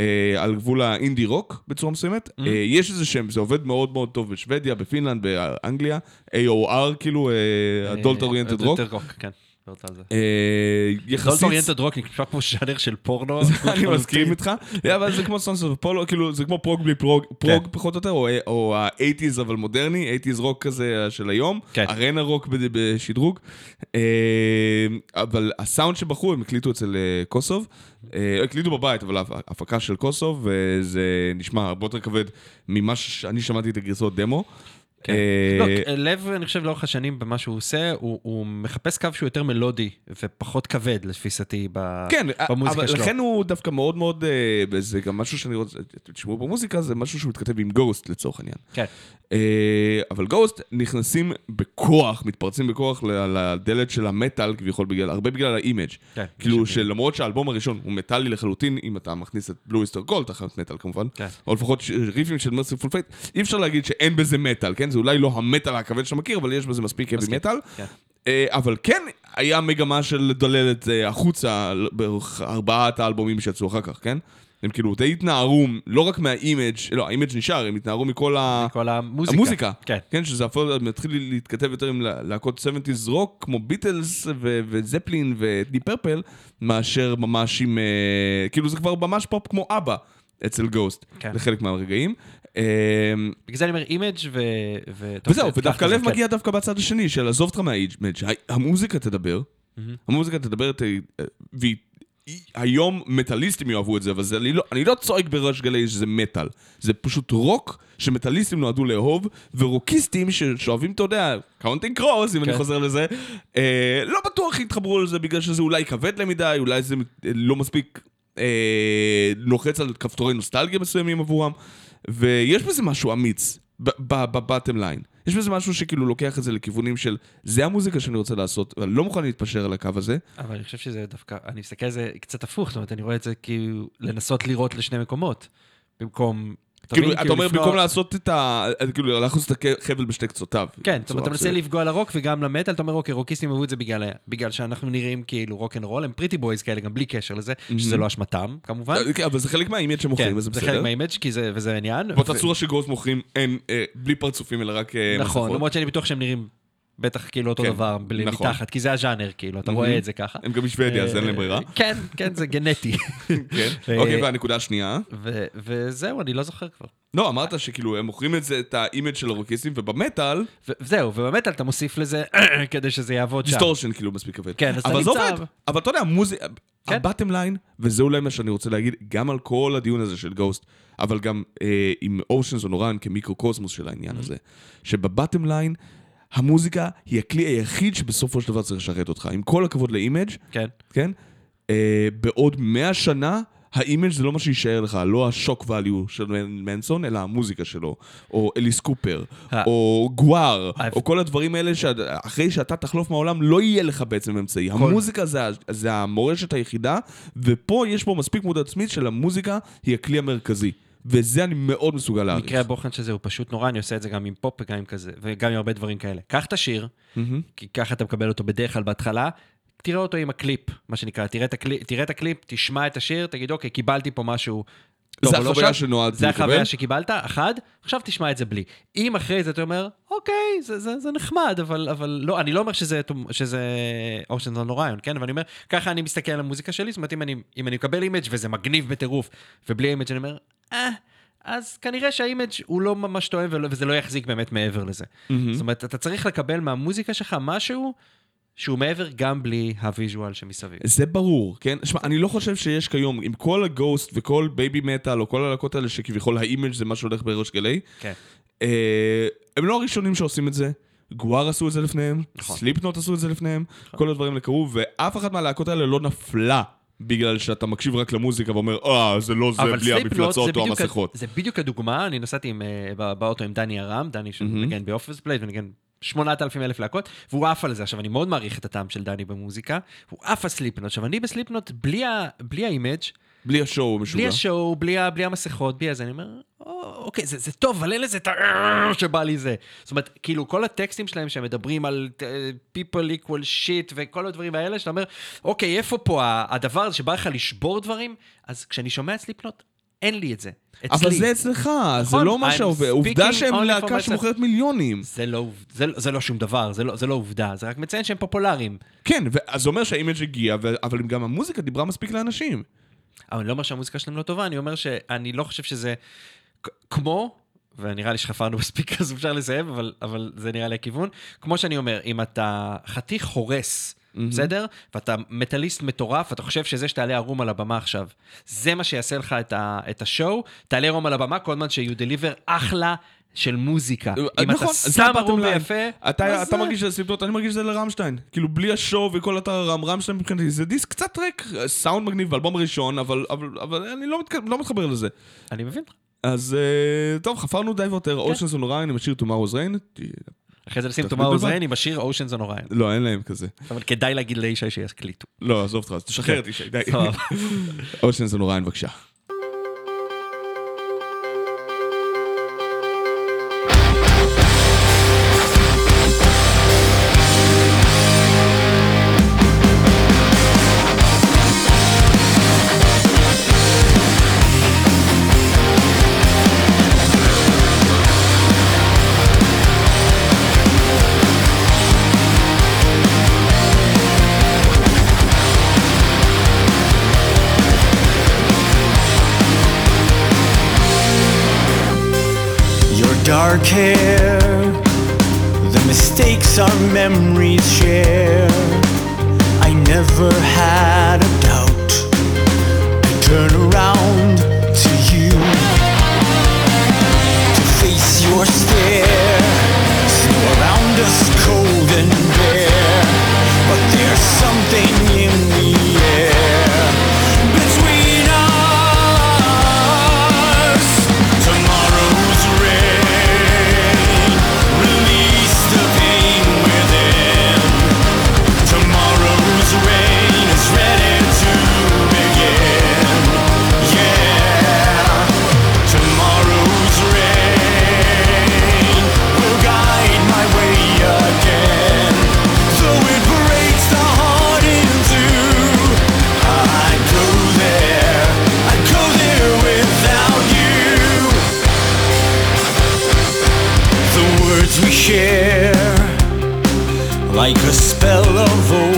אה, על גבול האינדי רוק בצורה מסוימת. Mm-hmm. אה, יש איזה שם, זה עובד מאוד מאוד טוב בשוודיה, בפינלנד, באנגליה, AOR כאילו, adult oriented rock. adult rock, כן. דיברת על זה. אה, יחסית... אוריינטד רוק נשמע כמו ז'אנר של פורנו. אני מסכים איתך, אבל זה כמו Sons of Apollo, כאילו זה כמו prog בלי prog, prog פחות או יותר, או- או ה-80's אבל מודרני, 80's רוק כזה של היום, כן. arena rock בשדרוג, אה, אבל הסאונד שבחרו הם הקליטו אצל אה, קוסוב, אה, הקליטו בבית, אבל ההפ- הפקה של קוסוב, וזה נשמע הרבה יותר כבד ממה שאני שמעתי את הגרסאות דמו. כן. אה, לא, לב, אני חושב, לאורך השנים במה שהוא עושה, הוא הוא מחפש קו שהוא יותר מלודי ופחות כבד, לתפיסתי, ב- כן, במוזיקה אבל שלו. לכן הוא דווקא מאוד מאוד, אה, זה גם משהו שאני רוצה, תשמעו במוזיקה, זה משהו שמתכתב עם Ghost לצורך העניין. כן. אה, אבל Ghost נכנסים בכוח, מתפרצים בכוח לדלת של המטאל, כביכול, בגלל, הרבה בגלל ה image. כן, כאילו שלמרות שהאלבום הראשון הוא מטאלי לחלוטין, אם אתה מכניס את Blue Öyster Cult, תחת מטאל כמובן, כן. או לפחות ריפים של Mercyful Fate, אי אפשר להגיד שאין בזה מטאל, כן? זה אולי לא המטאל הכבד שאתה מכיר, אבל יש בזה מספיק heavy מסכים, מטאל. כן. אה, אבל כן היה מגמה של לדלל את זה החוצה בארבעת האלבומים שיצאו אחר כך, כן? הם כאילו די התנערו, לא רק מה image, לא, ה image נשאר, הם התנערו מכל ה... כל המוזיקה. המוזיקה, כן. כן, שזה אפילו מתחיל להתכתב יותר עם לה- להקות 70's רוק, כמו Beatles ו- ו Zeppelin ו Deep Purple, מאשר ממש עם, אה, כאילו זה כבר ממש פופ כמו אבא אצל Ghost, כן. לחלק מהרגעים. אה, בגלל זה אני אומר image ו... וזהו, ודווקא הלב כן. מגיע דווקא בצד השני, של עזוב אותך מה image, המוזיקה תדבר, המוזיקה תדבר, ת- והיא... היום מטאליסטים יאהבו את זה, אבל זה, אני, לא, אני לא צועק בראש גלי שזה מטאל. זה פשוט רוק שמטאליסטים נועדו לאהוב, ורוקיסטים שאוהבים, אתה יודע, Counting Crows, אם אני כן. חוזר לזה, אה, לא בטוח יתחברו לזה בגלל שזה אולי כבד להם מדי, אולי זה לא מספיק אה, לוחץ על כפתורי נוסטלגיה מסוימים עבורם, ויש בזה משהו אמיץ, בבטם ליין. יש בזה משהו שכאילו לוקח את זה לכיוונים של, זה המוזיקה שאני רוצה לעשות, ואני לא מוכן להתפשר על הקו הזה. אבל אני חושב שזה דווקא, אני מסתכל על זה קצת הפוך, זאת אומרת, אני רואה את זה כאילו לנסות לירות לשני מקומות, במקום... כאילו? אתה אומר, לפנות- במקום לעשות את ה... כאילו, להכניס את החבל בשתי קצותיו. כן, זאת אומרת, אתה מנסה. לפגוע לרוק וגם למטאל, אתה אומר, אוקיי, רוקיסטים אהבו את זה בגלל, שאנחנו נראים כאילו rock and roll, הם pretty boys כאלה, גם בלי קשר לזה, שזה לא אשמתם, כמובן. אה, כן, אבל זה חלק מה image שמוכרים, כן, וזה זה בסדר. חלק מה image כי זה, וזה העניין. באותה צורה ש Ghost מוכרים, אין, אה, בלי פרצופים, אלא רק אה, נכון. למרות שאני בטוח שהם נראים בטח כאילו אותו כן, דבר, בלי- נכון. מתחת, כי זה הז'אנר, כאילו, אתה רואה את זה ככה. הם גם משוודיה, אז אין להם ברירה. כן, כן, זה גנטי. כן. אה, אוקיי, והנקודה השנייה. ו- וזהו, אני לא זוכר כבר. לא, אמרת שכאילו הם מוכרים את זה, את ה image של הרוקיסטים, ובמטאל, ו- וזהו, ובאמת אתה מוסיף לזה כדי שזה יעבוד שם. distortion כאילו מספיק כבד. כן, אז אתה זה. עובד. אבל אתה יודע, מוזיקה, כן. ה bottom line, וזה אולי מה שאני רוצה להגיד, גם על כל הדיון הזה של Ghost, אבל גם אה, עם Oceans on Orion כמיקרוקוסמוס של. העניין הזה, שב bottom line, המוזיקה היא הכלי היחיד שבסופו של דבר צריך לשרת אותך. עם כל הכבוד ל image, כן. כן? אה, בעוד מאה שנה, ה image זה לא מה שיישאר לך, לא ה shock value של מנ- מנסון, אלא המוזיקה שלו, או אליס קופר, אה. או Gwar, אה, או כל הדברים האלה שאחרי שאתה תחלוף מהעולם, לא יהיה לך בעצם אמצעי. המוזיקה זה, המורשת היחידה, ופה יש פה מספיק מודעות עצמית של המוזיקה היא הכלי המרכזי. וזה אני מאוד מסוגל להעריך. מקרה הבוחן של זה הוא פשוט נורא, אני עושה את זה גם עם פופ וגם עם כזה, וגם עם הרבה דברים כאלה. קח את השיר, מהמם. כי ככה אתה מקבל אותו בדרך כלל בהתחלה, תראה אותו עם הקליפ, מה שנקרא, תראה את הקליפ, תראה את הקליפ תשמע את השיר, תגיד, אוקיי, קיבלתי פה משהו... טוב זה לא החוויה שם." שנועדתי זה לקבל. החוויה שקיבלת, אחד, עכשיו תשמע את זה בלי. אם אחרי זה אתה אומר, אוקיי, זה, זה, זה נחמד, אבל, אבל לא, אני לא אומר שזה, שזה Oceans on Orion, כן? אבל אני אומר, ככה אני מסתכל על המוזיקה שלי, זאת אומרת, אם אני, אם אני מקבל image וזה מגניב בטירוף, ובלי image אני אומר, אה, אז כנראה שה image הוא לא ממש ולא- וזה לא יחזיק באמת מעבר לזה. זאת אומרת, אתה צריך לקבל מהמוזיקה שלך משהו שהוא מעבר גם בלי ה visual שמסביב. זה ברור, כן? שמע, אני לא חושב שיש כיום, עם כל ה Ghost וכל Babymetal, או כל הלהקות האלה שכביכול ה image זה מה שהולך בראש גלי, כן. אה, הם לא הראשונים שעושים את זה. Gwar עשו את זה לפניהם, נכון. Slipknot עשו את זה לפניהם, כל הדברים האלה קרו, ואף אחת מהלהקות האלה לא נפלה בגלל שאתה מקשיב רק למוזיקה ואומר, אה, זה לא זה בלי המפלצות או המסכות. זה בדיוק הדוגמה, אני נסעתי עם, אה, בא- באוטו עם דני ארם, דני שמנגן ב Orpheus Blade וניגן 8,000 אלף להקות, והוא עף על זה. עכשיו, אני מאוד מעריך את הטעם של דני במוזיקה, הוא עף על Slipknot. עכשיו, אני ב Slipknot, בלי, ה- בלי ה image, בלי ה show המשוגע. בלי ה show, בלי, בלי המסכות, בלי הזה, אני אומר, "או, אוקיי, זה, זה טוב, אבל אין לזה את ה... שבא לי זה. זאת אומרת, כאילו, כל הטקסטים שלהם שהם מדברים על אה, People equal shit וכל הדברים האלה, שאתה אומר, אוקיי, איפה פה הדבר הזה שבא לך לשבור דברים? אז כשאני שומע את Slipknot, אין לי את זה. אבל אצלי. זה אצלך, זה נכון, לא מה שעובד. עובדה שהם להקה. שמוכרת מיליונים. זה לא, זה, זה לא שום דבר, זה לא, זה לא עובדה, זה רק מציין שהם פופולריים. כן, אז זה אומר שה image הגיע, אבל גם המוזיקה דיברה מספיק לאנשים. אבל אני לא אומר שהמוזיקה שלהם לא טובה, אני אומר שאני לא חושב שזה כמו, ונראה לי שחפרנו מספיק אז אפשר לסיים, אבל, אבל זה נראה לי הכיוון, כמו שאני אומר, אם אתה חתיך הורס, בסדר? ואתה מטאליסט מטורף, אתה חושב שזה שתעלה ערום על הבמה עכשיו, זה מה שיעשה לך את, ה, את השואו, תעלה ערום על הבמה כל זמן שיהיו דליבר אחלה של מוזיקה. אם נכון, אתה זה שם line. ויפה, אתה, זה- מרגיש שזה סליפנוט, אני מרגיש שזה לרמשטיין. כאילו, בלי השואו וכל אתר הרם, רמשטיין מבחינתי זה דיסק קצת ריק, סאונד מגניב ואלבום ראשון, אבל, אני לא. לא מתחבר לזה. אני מבין. אז אה, טוב, חפרנו די ויותר, אושנס און ריין עם השיר Tomorrow's Rain. אחרי זה לשים תומאו. זריין עם השיר אושנס און אוריין. לא, אין להם כזה. אבל כדאי להגיד לישי שיקליטו. לא, עזוב אותך, אז תשחרר את ישי, די. סבבה. אושנס און ריין, בבקשה. Dark hair, the mistakes our memories share. I never had a doubt. I turn around to you to face your stare. Snow around us, cold and bare, but there's something like a spell of old.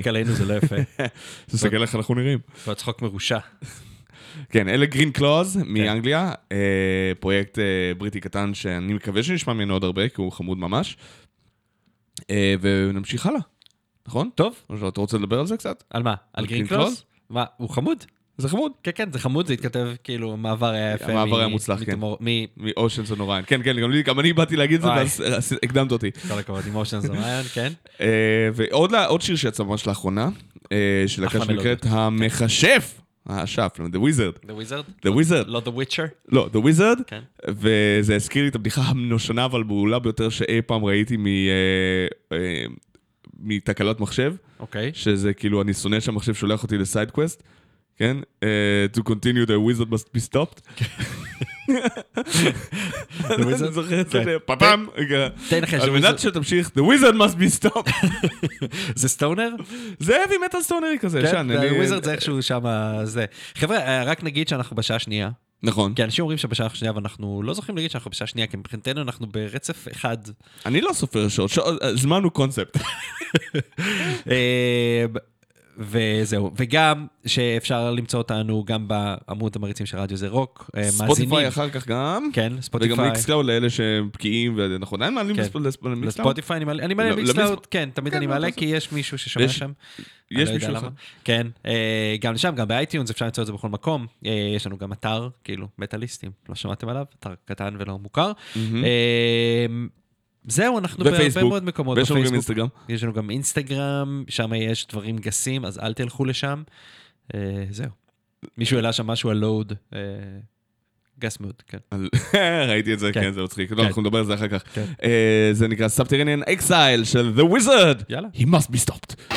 צוחק עלינו זה לא יפה. תסתכל איך אנחנו נראים. הוא צחוק מרושע. כן, אלה Green Close מאנגליה, אה, פרויקט אה, בריטי קטן שאני מקווה שנשמע ממנו עוד הרבה, כי הוא חמוד ממש. אה, ונמשיך הלאה, נכון? טוב, או שאתה רוצה לדבר על זה קצת? על מה? על Green Close? מה, הוא חמוד? זה חמוד. כן, כן, זה חמוד, זה התכתב, כאילו, המעבר היה יפה. המעבר היה מוצלח, כן. מתמור- מ... מ Oceans Orion. כן, כן, גם אני באתי להגיד את זה. ואז אה, הקדמת אותי. כל הכבוד, עם אושן זוריין, כן. אה, ועוד שיר שיצא ממש לאחרונה, אה, של להקה שנקראת המכשף, האשף, The Wizard. The Wizard? The Wizard. לא The Witcher? לא, The Wizard, כן. וזה הזכיר לי את הבדיחה הנושנה והבהולה ביותר שאי פעם ראיתי מ... מתקלות מחשב, אוקיי. שזה כאילו, אני שונא שהמחשב שולח אותי לסייד קווסט, כן? אה, to continue the wizard must be stopped. אני זוכר את כן. זה, פאפאם, תן לך על מנת שתמשיך, the wizard must be stopped. זה stoner? זה heavy metal סטונרי כזה, כן, ישן. אני- wizard זה איכשהו שם, זה. חבר'ה, אה, רק נגיד שאנחנו בשעה שנייה. נכון. כי אנשים אומרים שבשעה שנייה ואנחנו לא זוכרים להגיד שאנחנו בשעה שנייה, כי מבחינתנו אנחנו ברצף אחד. אני לא סופר שעות- זמן הוא קונספט. וזהו, וגם שאפשר למצוא אותנו גם בעמוד המריצים של רדיו זה רוק. אה, מאזינים. Spotify אחר כך גם. כן, וגם Spotify. Mixcloud לאלה שהם בקיאים, ונכון, אין מעלים כן. ל Spotify אני מעלה, אני מעלה לא, ל Mixcloud, ל Mix- כן, תמיד כן, אני מעלה, כי יש מישהו ששומע שם. יש לא מישהו. כן, אה, גם לשם, גם ב iTunes אפשר למצוא את זה בכל מקום. אה, יש לנו גם אתר, כאילו, מטאליסטים, לא שמעתם עליו? אתר קטן ולא מוכר. זהו, אנחנו בהרבה. מאוד מקומות. ויש לנו גם בפייסבוק. אינסטגרם. יש לנו גם אינסטגרם, שם יש דברים גסים, אז אל תלכו לשם. אה, זהו. מישהו העלה שם משהו על Load. אה, גס מאוד, כן. ראיתי את זה, כן. כן, זה מצחיק. כן. לא, אנחנו נדבר על זה אחר כך. כן. אה, זה נקרא Subterranean Exile של The Wizard. יאללה. He must be stopped.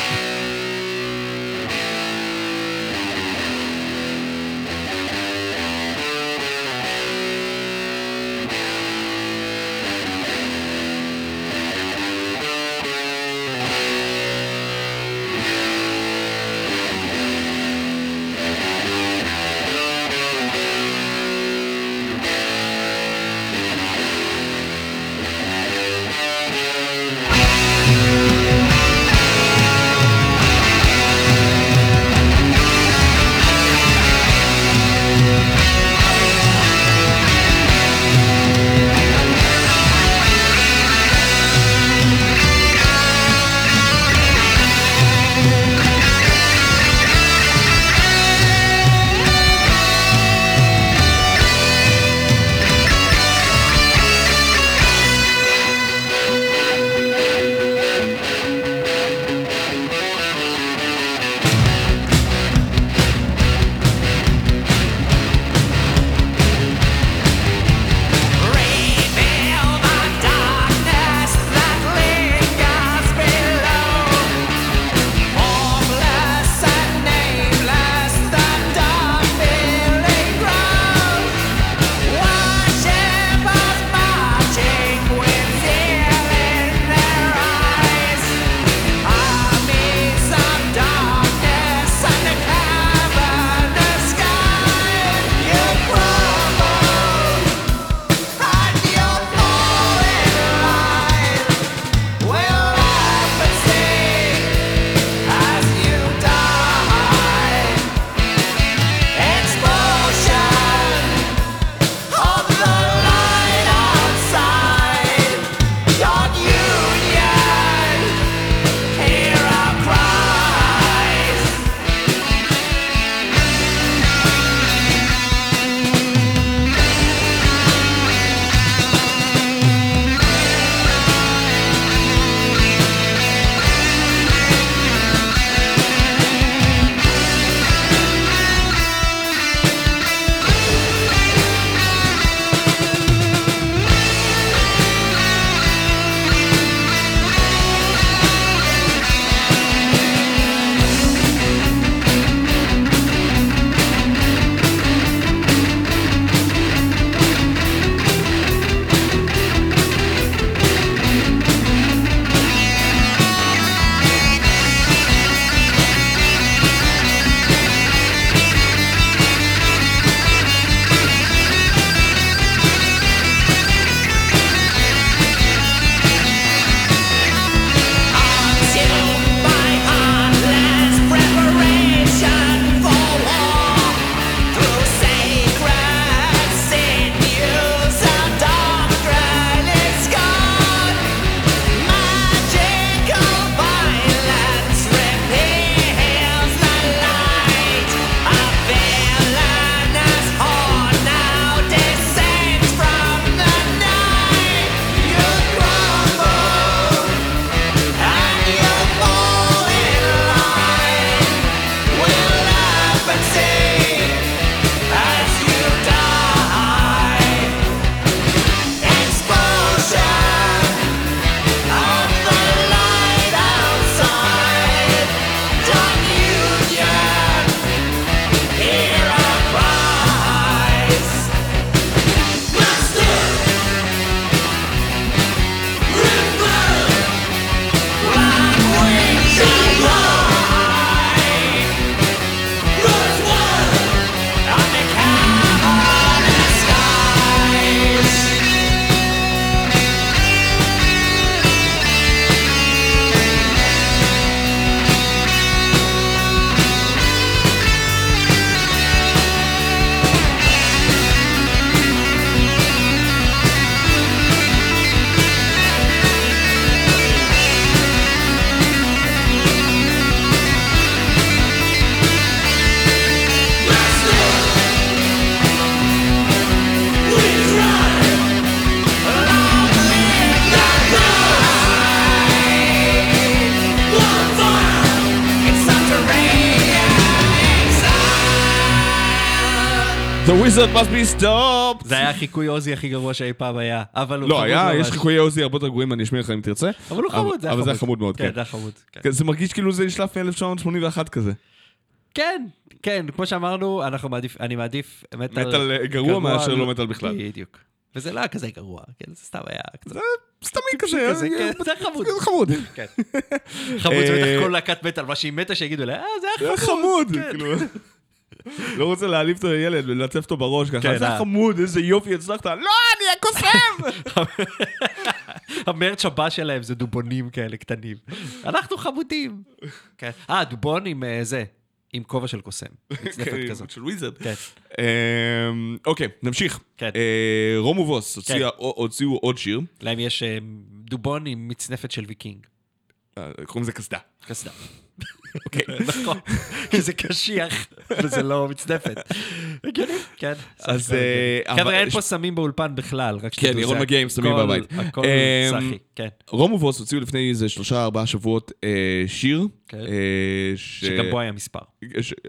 The wizard must be stopped! זה היה החיקוי עוזי הכי גרוע שאי פעם היה, אבל הוא לא, חמוד היה, ממש. יש חיקויי עוזי הרבה יותר גרועים, אני אשמיע לך אם תרצה. אבל הוא חמוד, זה היה אבל. זה היה חמוד מאוד, כן, כן. זה היה חמוד. כן. כן, זה מרגיש כאילו זה נשלף מ-1981 כזה. כן, כן, כמו שאמרנו, אנחנו מעדיף, אני מעדיף מטאל... מטאל, אה, גרוע מאשר לא מטאל בכלל. בדיוק. וזה לא היה כזה גרוע, כן, זה סתם היה קצת... סתמי כזה, כזה, כן, זה חמוד. זה חמוד. כן. חמוד, זה אה, בטח כל להקת מטאל, מה שהיא מתה שיגידו לה, אה, זה זה היה חמוד. חמוד, כן. כאילו. לא רוצה להעליב את הילד וללטף אותו בראש ככה, כן, זה אה. חמוד, איזה יופי הצלחת. לא, אני הקוסם! המרץ' הבא שלהם זה דובונים כאלה קטנים. אנחנו חמודים. כן. אה, דובון עם אה, זה, עם כובע של קוסם. מצנפת כן, כזאת. של וויזרד. כן. אמ, אוקיי, נמשיך. כן. אה, רום ובוס הוציאו עוד שיר, להם יש דובון עם מצנפת של ויקינג. קוראים לזה קסדה. קסדה. אוקיי. נכון, כי זה קשיח, וזה לא מצנפת. הגיוני, כן. אז, אה. חבר'ה, אין פה סמים באולפן בכלל, רק כן, שתדעו, ירון זה מגיע עם סמים בבית. הכל אמ, סאחי, כן. רום ובוס הוציאו לפני איזה שלושה ארבעה שבועות אה, שיר. כן. אה, שגם בו היה מספר.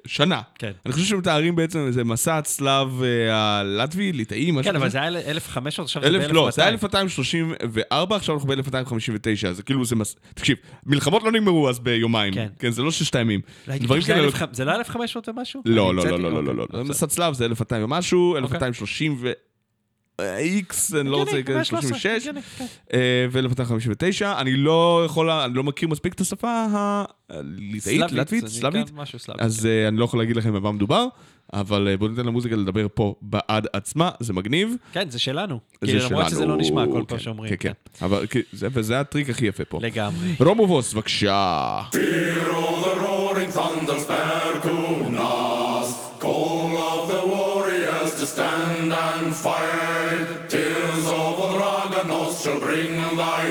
שנה. כן. אני חושב שהם מתארים בעצם איזה מסע הצלב אה, הלטבי, ליטאי, משהו כן, אבל כזה. זה היה 1,500, עכשיו זה אלף, לא, זה היה ב-1,200. 1234, עכשיו אנחנו ב-1259, זה כאילו זה מס... תקשיב, מלחמות לא נגמרו אז ביומיים. כן. כן, זה לא ששת הימים. דברים כאלה... ח- זה לא 1,500 ומשהו? לא, לא, לא? לא, לא, לא, לא. אוקיי. מסע צלב זה 1200 ומשהו, 1230 ו... איקס, אני לא רוצה להיכנס, 113, 36, הגיוני, כן. ו-1259, אני לא יכול, אני לא מכיר מספיק את השפה הליטאית, לטבית, סלאבית. אז אה, אני לא יכול להגיד לכם במה מדובר, אבל אה, בואו ניתן למוזיקה לדבר פה בעד עצמה, זה מגניב. כן, זה שלנו. זה כאילו, למרות שזה לא שלנו, נשמע כל כן, פעם שאומרים. כן, כן. אבל כי- זה- וזה הטריק הכי יפה פה. לגמרי. רומובוס, בבקשה. Hear all the roaring thunders bear Kunas. Call of the warriors to stand and fight. Tears of the Draganos shall bring thy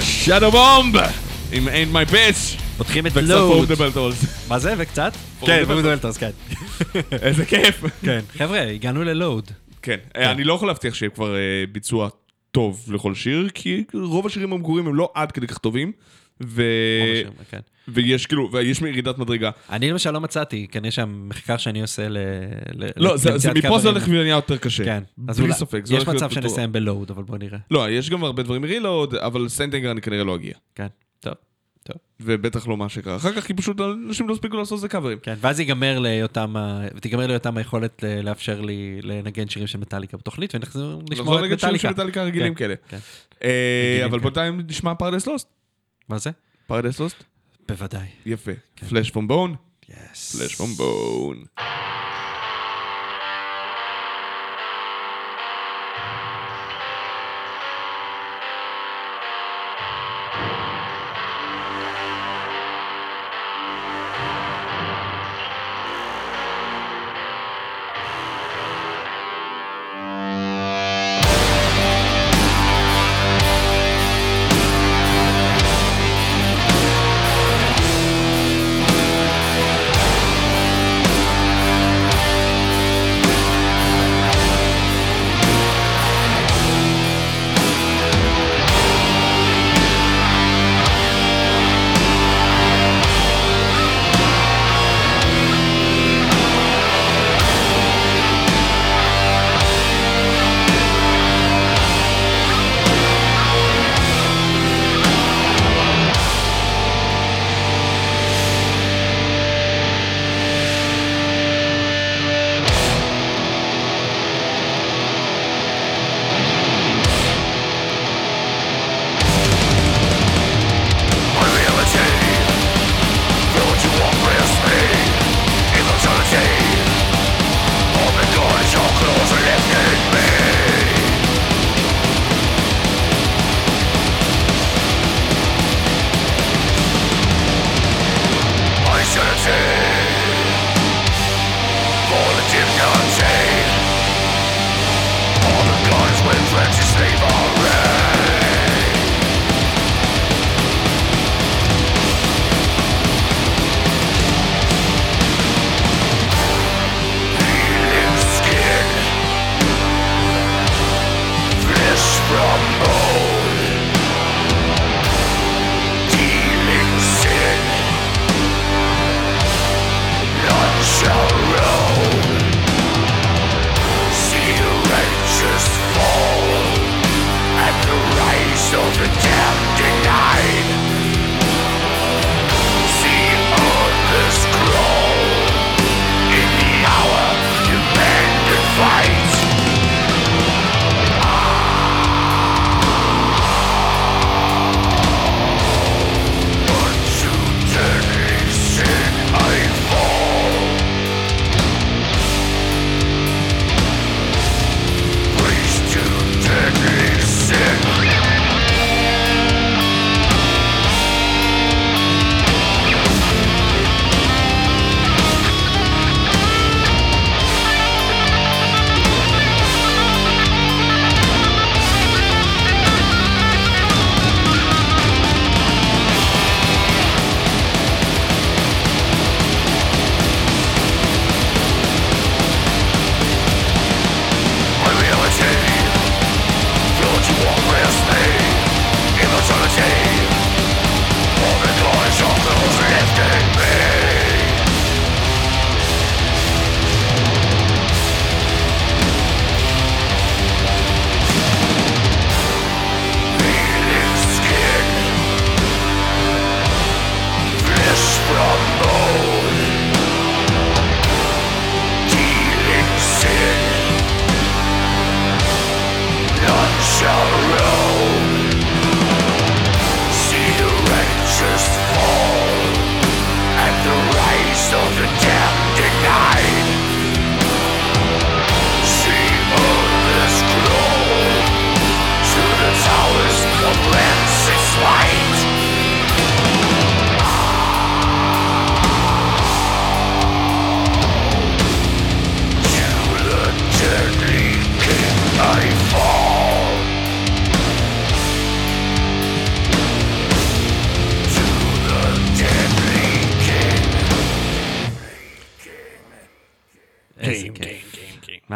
שאדו בומב! עם אין מי ביץ' פותחים את וקצת לואוד. פורדבלטולס. מה זה? וקצת? כן, פורדבלטוס, כן. איזה כיף. כן. חבר'ה, הגענו ללואוד. כן, אה, אני לא יכול להבטיח שיהיה כבר אה, ביצוע טוב לכל שיר, כי רוב השירים המקוריים הם לא עד כדי כך טובים, ו... כן. ויש כאילו, ויש ירידת מדרגה. אני למשל לא מצאתי, כנראה שהמחקר שאני עושה ל... ל- לא, זה- זה- מפה זה הולך ונהיה יותר קשה. כן. אז בלי אולי- ספק. יש מצב. שנסיים ב Load, אבל בוא נראה. לא, יש גם הרבה דברים מ Reload, אבל St. Anger אני כנראה לא אגיע. כן, טוב. טוב. ובטח לא מה שקרה. אחר כך כי פשוט אנשים לא הספיקו לעשות את זה קאברים. כן, ואז ייגמר ליותם, ותיגמר ליותם היכולת לאפשר לי לנגן שירים של מטאליקה בתוכנית, ונחזור לשמוע נחזור את נגיד שירים של מטאליקה. מטאליקה רגילים כן, כאלה. כן. אה, רגילים אבל כאלה. בינתיים נשמע Paradise Lost. מה זה? Paradise Lost? בוודאי. יפה. Flesh from Bone? Yes. Flesh from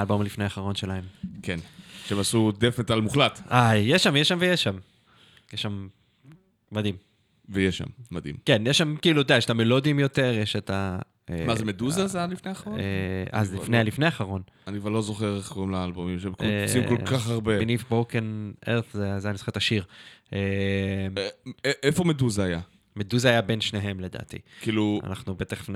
מהאלבום לפני האחרון שלהם. כן. שהם עשו דף מטאל מוחלט, אה, יש שם, יש שם ויש שם. יש שם... מדהים. ויש שם, מדהים. כן, יש שם, כאילו, אתה יודע, יש את המלודיים יותר, יש את ה... אה, מה זה מדוזה זה היה לפני האחרון? אה, אז לפני, לפני האחרון. אני כבר לא זוכר איך קוראים לאלבומים, שהם אה, עושים כל כך הרבה. Beneath Broken Earth, זה אני זוכר את השיר. אה, אה, אה, איפה מדוזה היה? מדוזה היה בין שניהם לדעתי. כאילו, אנחנו בטח...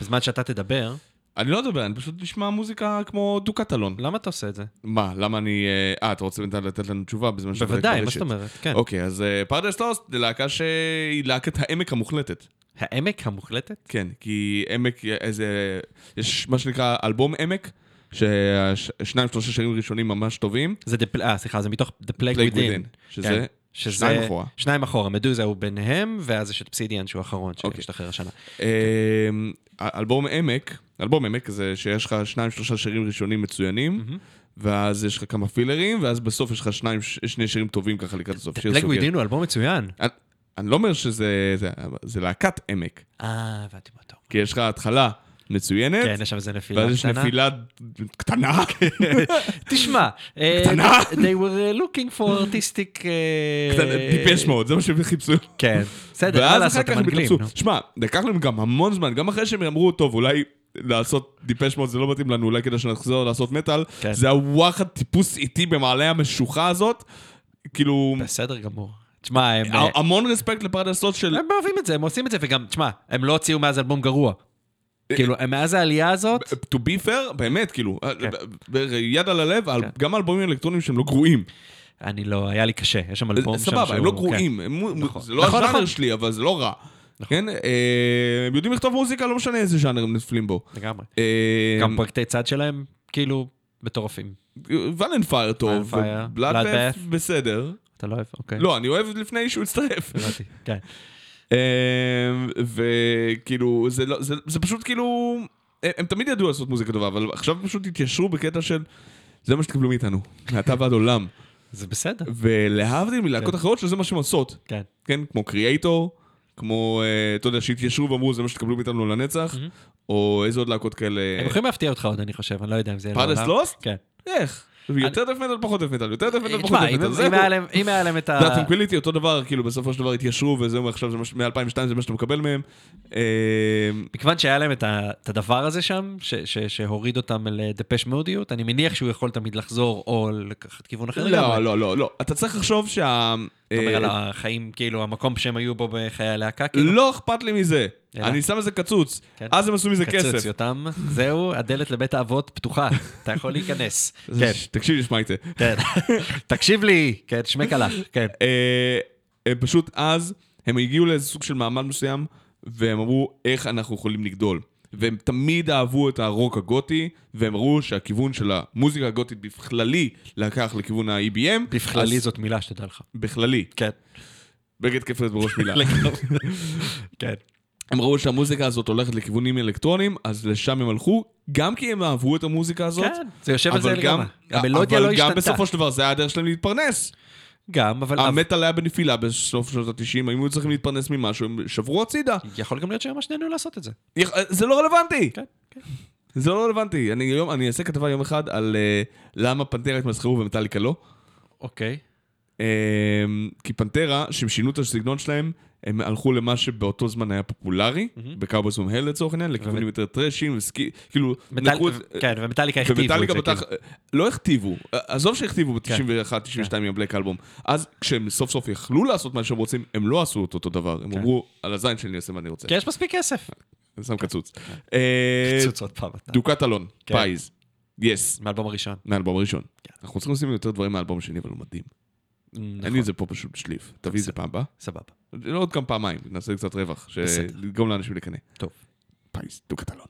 בזמן שאתה תדבר, אני לא מדבר, אני פשוט נשמע מוזיקה כמו דו-קטלון. למה אתה עושה את זה? מה, למה אני... אה, אה, אתה רוצה לתת לנו תשובה בזמן שאתה בוודאי, מה? זאת אומרת? כן. אוקיי, אז פרדס לוסט זה להקה שהיא להקת העמק המוחלטת. העמק המוחלטת? כן, כי עמק, איזה... יש מה שנקרא אלבום עמק, ששניים שלושה שירים ראשונים ממש טובים. זה The- אה, סליחה, זה מתוך Plague Within. Within, שזה כן, שזה- שניים אחורה. שניים אחורה, מדוזה הוא ביניהם, ואז יש את פסידיאן שהוא האחרון, אוקיי. שהשתחרר השנה. אמ, אלבום עמק, אלבום עמק זה שיש לך שניים שלושה שירים ראשונים מצוינים, ואז יש לך כמה פילרים, ואז בסוף יש לך שניים, שני שירים טובים ככה לקראת הסוף. פלג סוגר. ווידין הוא אלבום מצוין. אני- לא אומר שזה זה- זה להקת עמק, אה, הבנתי מה אתה אומר. כי יש לך התחלה מצוינת, כן, יש שם איזה נפילה ואז יש קטנה. נפילה קטנה, תשמע, אה, קטנה. they were looking for artistic... אה, טיפש מאוד, זה מה שהם חיפשו. כן, בסדר, מה לעשות, הם. נו. שמע, לקח להם גם המון זמן, גם אחרי שהם אמרו, טוב, אולי לעשות דיפש מוד זה לא מתאים לנו, אולי כדי שנחזור לעשות מטאל, כן. זה הוואחד טיפוס איטי במעלה המשוכה הזאת. כאילו, בסדר גמור. תשמע, הם... המון רספקט לפרדסות של... הם אוהבים את זה, הם עושים את זה, וגם, תשמע, הם לא הוציאו מאז אלבום גרוע. כאילו, מאז העלייה הזאת, to be fair, באמת, כאילו, כן. ב- ב- יד על הלב, כן. גם אלבומים אלקטרונים שהם לא גרועים. אני לא, היה לי קשה, יש שם אלבום שם סבבה, הם לא שהוא- גרועים, נכון. זה לא נכון, הז'אנר נכון. שלי, אבל זה לא רע. כן? אה, הם יודעים לכתוב מוזיקה, לא משנה איזה ז'אנר הם נופלים בו. כן, לגמרי. אה, גם פרויקטי צד שלהם, כאילו, מטורפים. ולנפייר טוב, בלאדבף Bloodbath. בסדר. אתה לא אוהב? אוקיי. לא, אני אוהב לפני שהוא יצטרף. הבנתי, כן. אה, וכאילו, זה לא- זה- זה פשוט כאילו... הם הם תמיד ידעו לעשות מוזיקה טובה, אבל עכשיו פשוט התיישרו בקטע של... זה מה שתקבלו מאיתנו, מעתה ועד עולם. זה בסדר. ולהבדיל מלהקות אחרות שזה מה שהן עושות. כן. כן, כמו Kreator, כמו, אה, אתה יודע, שהתיישרו ואמרו, זה מה שתקבלו מאיתנו לנצח, או איזה עוד להקות כאלה... הם יכולים להפתיע אותך עוד, אני חושב, אני לא יודע אם זה Paradise. Lost? כן. איך? יותר death metal, פחות death metal, יותר death metal, פחות תשמע, death metal, אם היה להם- אם היה להם את ה... ו Dark Tranquillity אותו דבר, כאילו בסופו של דבר התיישרו, וזהו, עכשיו זה מה ש- מ-2002 זה מה שאתה מקבל מהם. אה, מכיוון שהיה להם את הדבר הזה שם, שהוריד אותם לדפש מודיות, אני מניח שהוא יכול תמיד לחזור או לקחת כיוון אחר לא. לא, לא, לא. אתה צריך לחשוב שה... אתה אומר אה, על החיים, כאילו, המקום שהם היו בו בחיי הלהקה, כאילו. לא אכפת לי מזה. אני שם איזה קצוץ. כן. אז הם עשו מזה כסף. אותם, זהו, הדלת לבית האבות פתוחה, אתה יכול להיכנס. כן, תקשיב לי, שמע. כן. תקשיב לי, כן, שמק עליו, כן. אה, הם פשוט אז, הם הגיעו לאיזה סוג של מעמד מסוים, והם אמרו, איך אנחנו יכולים לגדול. והם תמיד אהבו את הרוק הגותי, והם ראו שהכיוון של המוזיקה הגותית בכללי לקח לכיוון ה-EBM. בכללי אז- זאת מילה שתדע לך. בכללי. כן. בגד כפת בראש מילה. כן. הם ראו שהמוזיקה הזאת הולכת לכיוונים אלקטרונים, אז לשם הם הלכו, גם כי הם אהבו את המוזיקה הזאת. כן, זה יושב על זה לגמרי. המלודיה לא אבל גם השתנתה. בסופו של דבר זה היה הדרך שלהם להתפרנס. גם, אבל... המטאל היה בנפילה בסוף שנות ה-90, הם היו צריכים להתפרנס ממשהו, הם שברו הצידה. יכול גם להיות שהם ממש נהנו לעשות את זה. זה לא רלוונטי! כן, כן. זה לא רלוונטי. אני היום, אני אעשה כתבה יום אחד על אה, למה פנטרה התמסחרו ומטאליקה לא. אוקיי. אה, כי פנטרה, שהם שינו את הסגנון שלהם, הם הלכו למה שבאותו זמן היה פופולרי, בקאובויס ומהל לצורך העניין, לכיוונים יותר טרשים, כאילו, לקחו את- כן, ומטאליקה הכתיבו את זה. ומטאליקה כאילו. בטח, לא הכתיבו, עזוב שהכתיבו ב-91, כן. 92 עם הבלק אלבום. אז כשהם סוף סוף יכלו לעשות מה שהם רוצים, הם לא עשו את אותו דבר. הם כן. אמרו, על הזין שלי אני אעשה מה אני רוצה. כי יש מספיק כסף. אני שם קצוץ. אה, קצוץ עוד פעם. דוקת אלון, כן. פייז, יס, מהאלבום הראשון. מהאלבום הראשון. כן. אנחנו צריכים לשים יותר דברים מהאלבום השני, אבל הוא מדהים. נכון. אין לי את זה פה פשוט בשליף. תביא את זה פעם הבאה. סבבה. לא עוד כמה פעמיים, נעשה קצת רווח, בסדר. שיגרום לאנשים לקנא. טוב. פייז, דוקת אלון.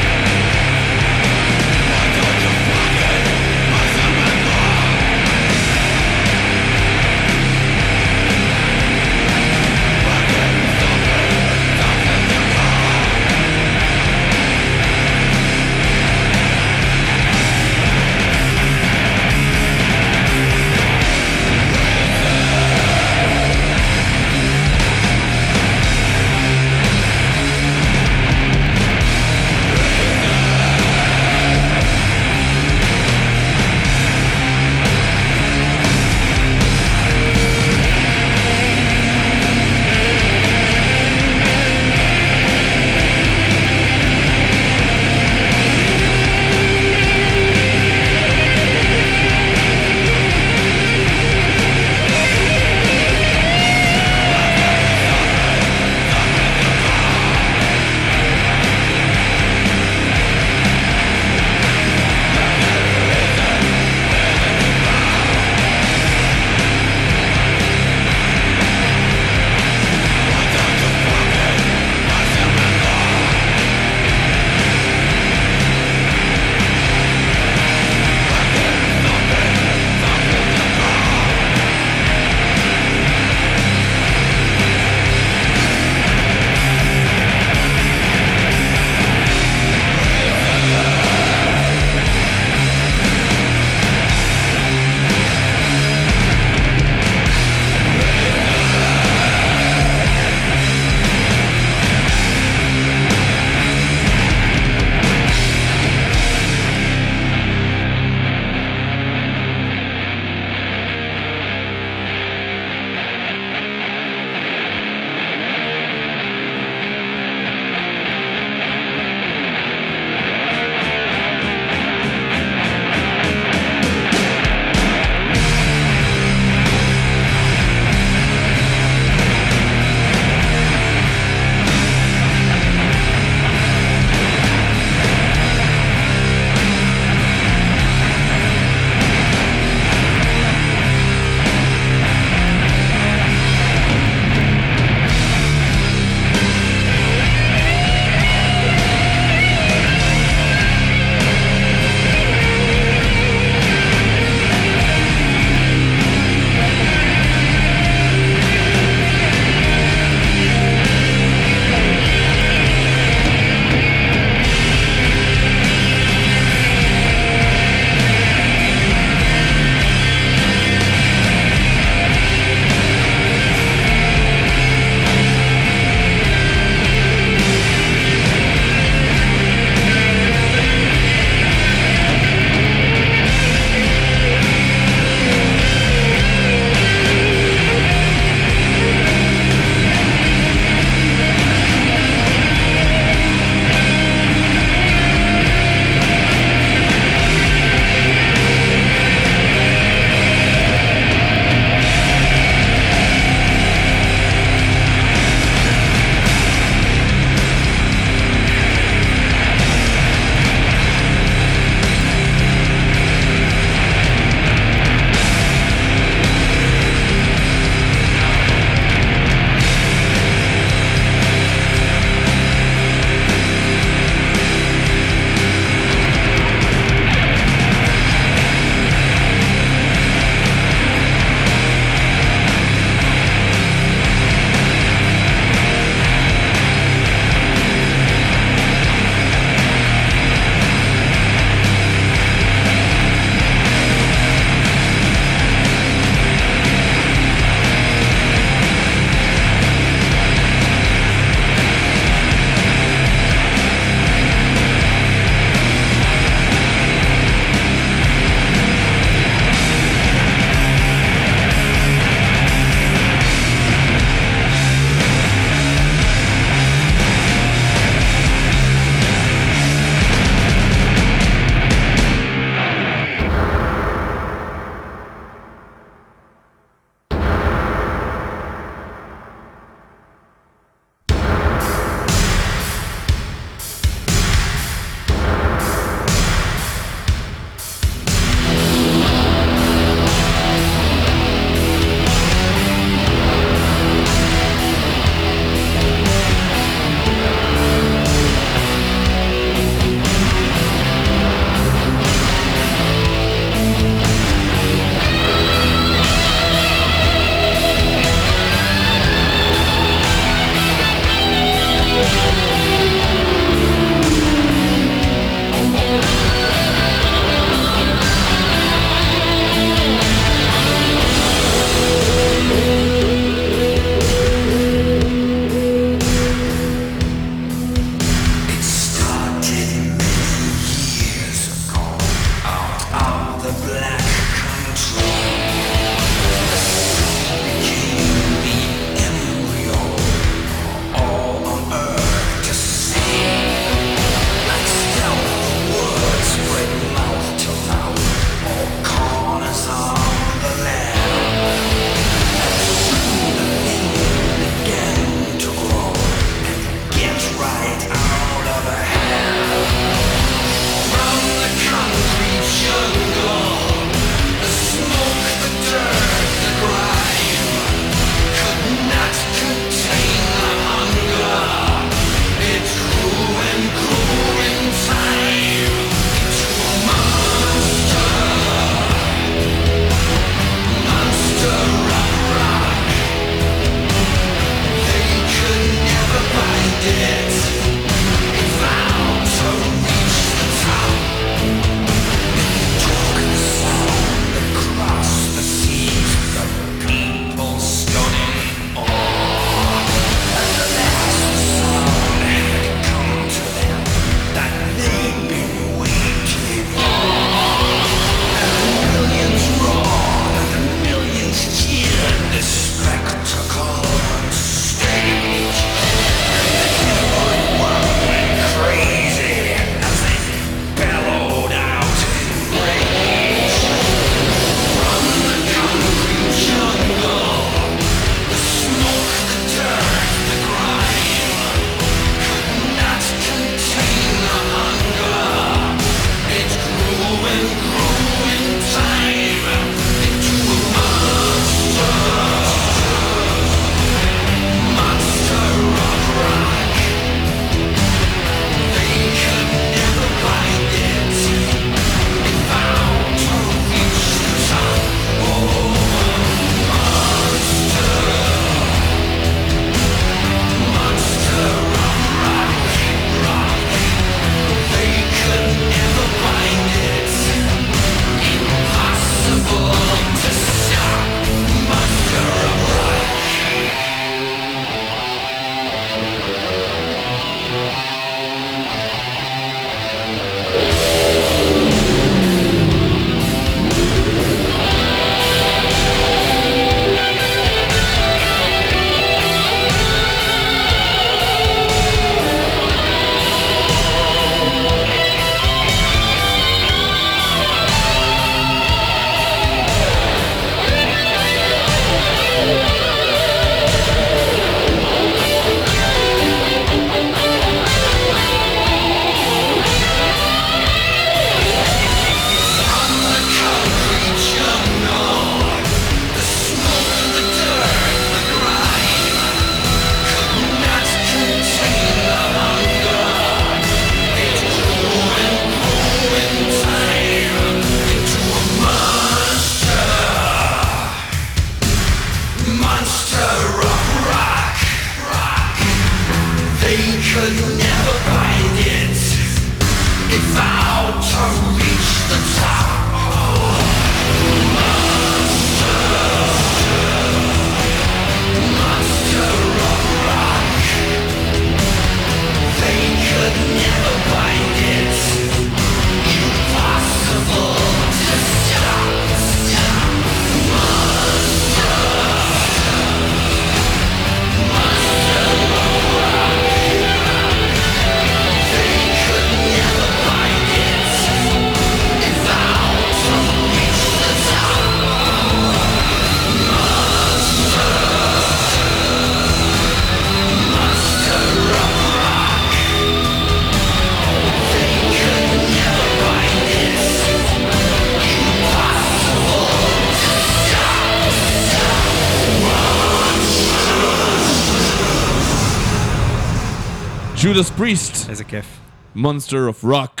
Judas Priest, איזה כיף. Monster of Rock.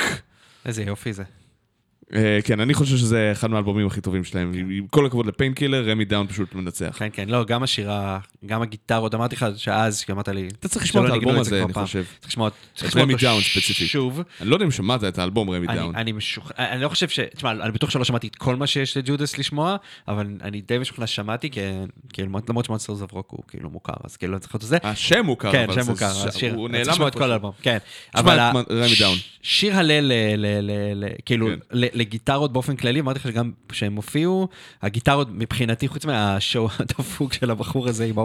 איזה יופי זה. אה, כן, אני חושב שזה אחד מהאלבומים הכי טובים שלהם. עם כל הכבוד ל Painkiller, Ram It Down פשוט מנצח. כן, כן, לא, גם השירה, גם הגיטרות, אמרתי לך שאז, כשאמרת לי... אתה צריך לשמוע את שלא האלבום הזה, אני. חושב. צריך לשמוע צריך את Ram It אותו Down ספציפית. שוב. אני לא יודע אם שמעת את האלבום Ram It Down. אני משוכנע, אני לא חושב ש... תשמע, אני בטוח שלא שמעתי את כל מה שיש ל Judas לשמוע, אבל אני די משוכנע ששמעתי, כי למרות ש Monsters of Rock הוא כאילו מוכר, אז כאילו צריך לראות את זה. השם מוכר, כן, אבל שם זה- מוכר, שיר, הוא נעלם לשמוע את כל. האלבום, כן. תשמע אבל את Ram It Down. שיר הלל, כאילו, כן. לגיטרות באופן כללי, אמרתי לך שגם כשהם הופיעו, הגיטרות מבחינתי, חוץ מה show הדפוק של הבחור הזה עם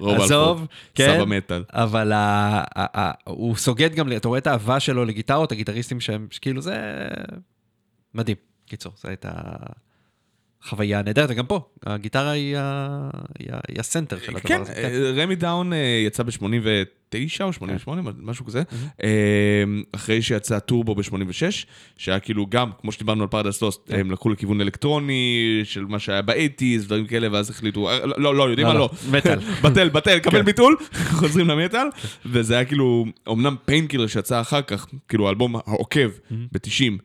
ועזוב, Halford, כן, סבא מטאל. אבל ה- ה- ה- הוא סוגד גם, אתה רואה את האהבה שלו לגיטרות, הגיטריסטים שהם, כאילו זה מדהים. קיצור, זו הייתה חוויה נהדרת, וגם פה, הגיטרה היא ה- היא ה- היא ה center של הדבר כן, הזה. אה, Ram It Down אה, יצא ב-89 או 88, משהו כזה, אה, אחרי שיצא טורבו ב-86, שהיה כאילו גם, כמו שדיברנו על Paradise Lost, הם לקחו לכיוון אלקטרוני, של מה שהיה ב eighties, דברים כאלה, ואז החליטו, אה, לא, לא, יודעים לא, מה? לא, לא. מטאל. בטל, בטל, קבל כן. ביטול, חוזרים למטאל, וזה היה כאילו, אמנם Painkiller שיצא אחר כך, כאילו האלבום העוקב ב-90, אה,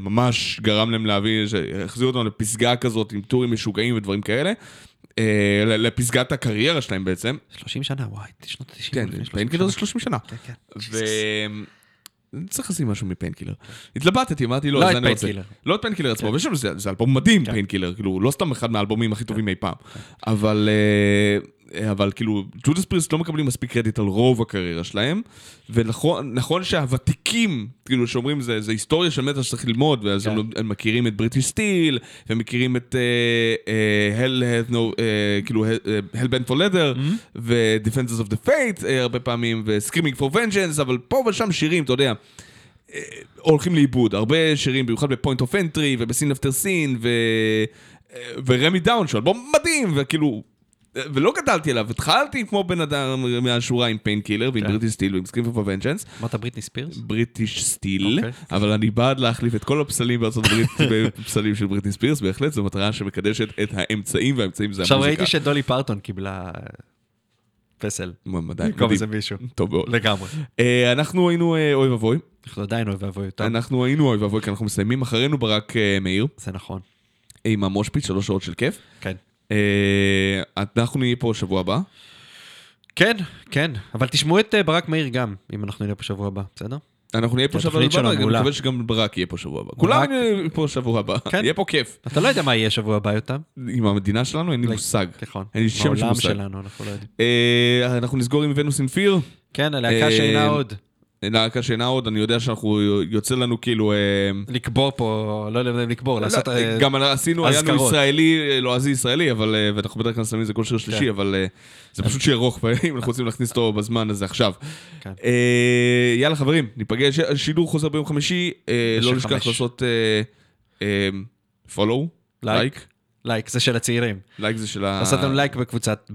ממש גרם להם להביא, החזיר אותם לפסגה כזאת עם טורים משוגעים ודברים כאלה. אה, לפסגת הקריירה שלהם בעצם. 30 שנה, וואי, שנות ה-90. כן, Painkiller זה 30 שנה. כן, כן. ו... צריך לשים משהו מ Painkiller. התלבטתי, אמרתי לא, לא את אני רוצה. Painkiller. לא את Painkiller עצמו, ויש שם, זה אלבום מדהים, Painkiller, כאילו, לא סתם אחד מהאלבומים הכי טובים אי פעם. אבל, אה, אבל כאילו, Judas Priest לא מקבלים מספיק קרדיט על רוב הקריירה שלהם, ונכון נכון שהוותיקים, כאילו, שאומרים, זה זה היסטוריה של מטאל שצריך ללמוד, ואז כן. הם הם מכירים את British Steel, ומכירים את אה, Hell, כאילו, Hell Bent for Leather, ו- Defenders of the Faith אה, הרבה פעמים, ו- Screaming for Vengeance, אבל פה ושם שירים, אתה יודע. אה, הולכים לאיבוד, הרבה שירים, במיוחד ב Point of Entry וב Sin After Sin. אה, ו Ram It Down, שהוא אלבום מדהים, וכאילו... ולא גדלתי עליו, התחלתי כמו בן אדם מהשורה עם Painkiller ועם כן. British Steel ועם Screaming for Vengeance, אמרת בריטני ספירס? British Steel. אבל אני בעד להחליף את כל הפסלים בארצות הברית בפסלים של בריטיש ספירס, בהחלט זו מטרה שמקדשת את האמצעים, והאמצעים זה עכשיו המוזיקה. ראיתי שדולי פרטון קיבלה אה, פסל. מדהים, במקום מדהים. איזה מישהו. טוב מאוד. לגמרי. אה, אנחנו היינו אה, אוי ואבוי, אנחנו עדיין אוי ואבוי. אנחנו היינו אוי ואבוי, כי אנחנו מסיימים אחרינו ברק מאיר. זה נכון. עם המושפיץ, שלוש שעות של כיף. כן. אה, אנחנו נהיה פה שבוע הבא. כן, כן. אבל תשמעו את אה, ברק מאיר גם, אם אנחנו נהיה פה שבוע הבא, בסדר? אנחנו נהיה פה שבוע הבא, אני. מקווה שגם ברק יהיה פה שבוע הבא. כולם יהיו פה שבוע הבא, כן. יהיה פה כיף. אתה לא יודע מה יהיה שבוע הבא, יותם. עם המדינה שלנו אין לי מושג. נכון. אין לי שם של מושג. שלנו, אנחנו לא יודעים. אה, אנחנו נסגור עם ונוס אינפיר. כן, הלהקה אה, שאינה עוד. להקה שאינה עוד, אני יודע שאנחנו, יוצא לנו כאילו... אה, לקבור פה, לא יודע אם לקבור, לעשות... לא, אה, גם עשינו, היה לנו אזכרות. ישראלי, אה, לועזי ישראלי, אבל, ואנחנו בדרך כלל שמים את זה כל שיר שלישי, כן. אבל זה פשוט שיר ארוך, ואם אנחנו רוצים להכניס אותו בזמן הזה עכשיו. כן. יאללה חברים, ניפגש, השידור חוזר ביום חמישי, לא נשכח. לעשות follow, לייק, לייק, זה של הצעירים. לייק זה של ה... לנו לייק בקבוצת,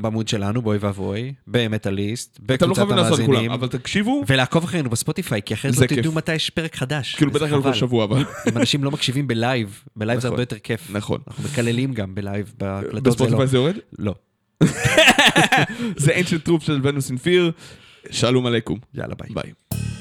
בעמוד שלנו, באוי ואבוי, במטאליסט, אתם לא בקבוצת חייבים לעשות כולם, המאזינים, אבל תקשיבו, ולעקוב אחרינו בספוטיפיי, כי אחרת לא. תדעו מתי יש פרק חדש. כאילו בטח חבל. כל שבוע הבא. אם אנשים לא מקשיבים בלייב, בלייב זה נכון. הרבה יותר כיף. נכון. אנחנו מקללים גם בלייב, בהקלטות זה לא. בספוטיפיי זה יורד? לא. זה ancient truth של ונוס אינפיר, שלום עליכום. יאללה, ביי. ביי.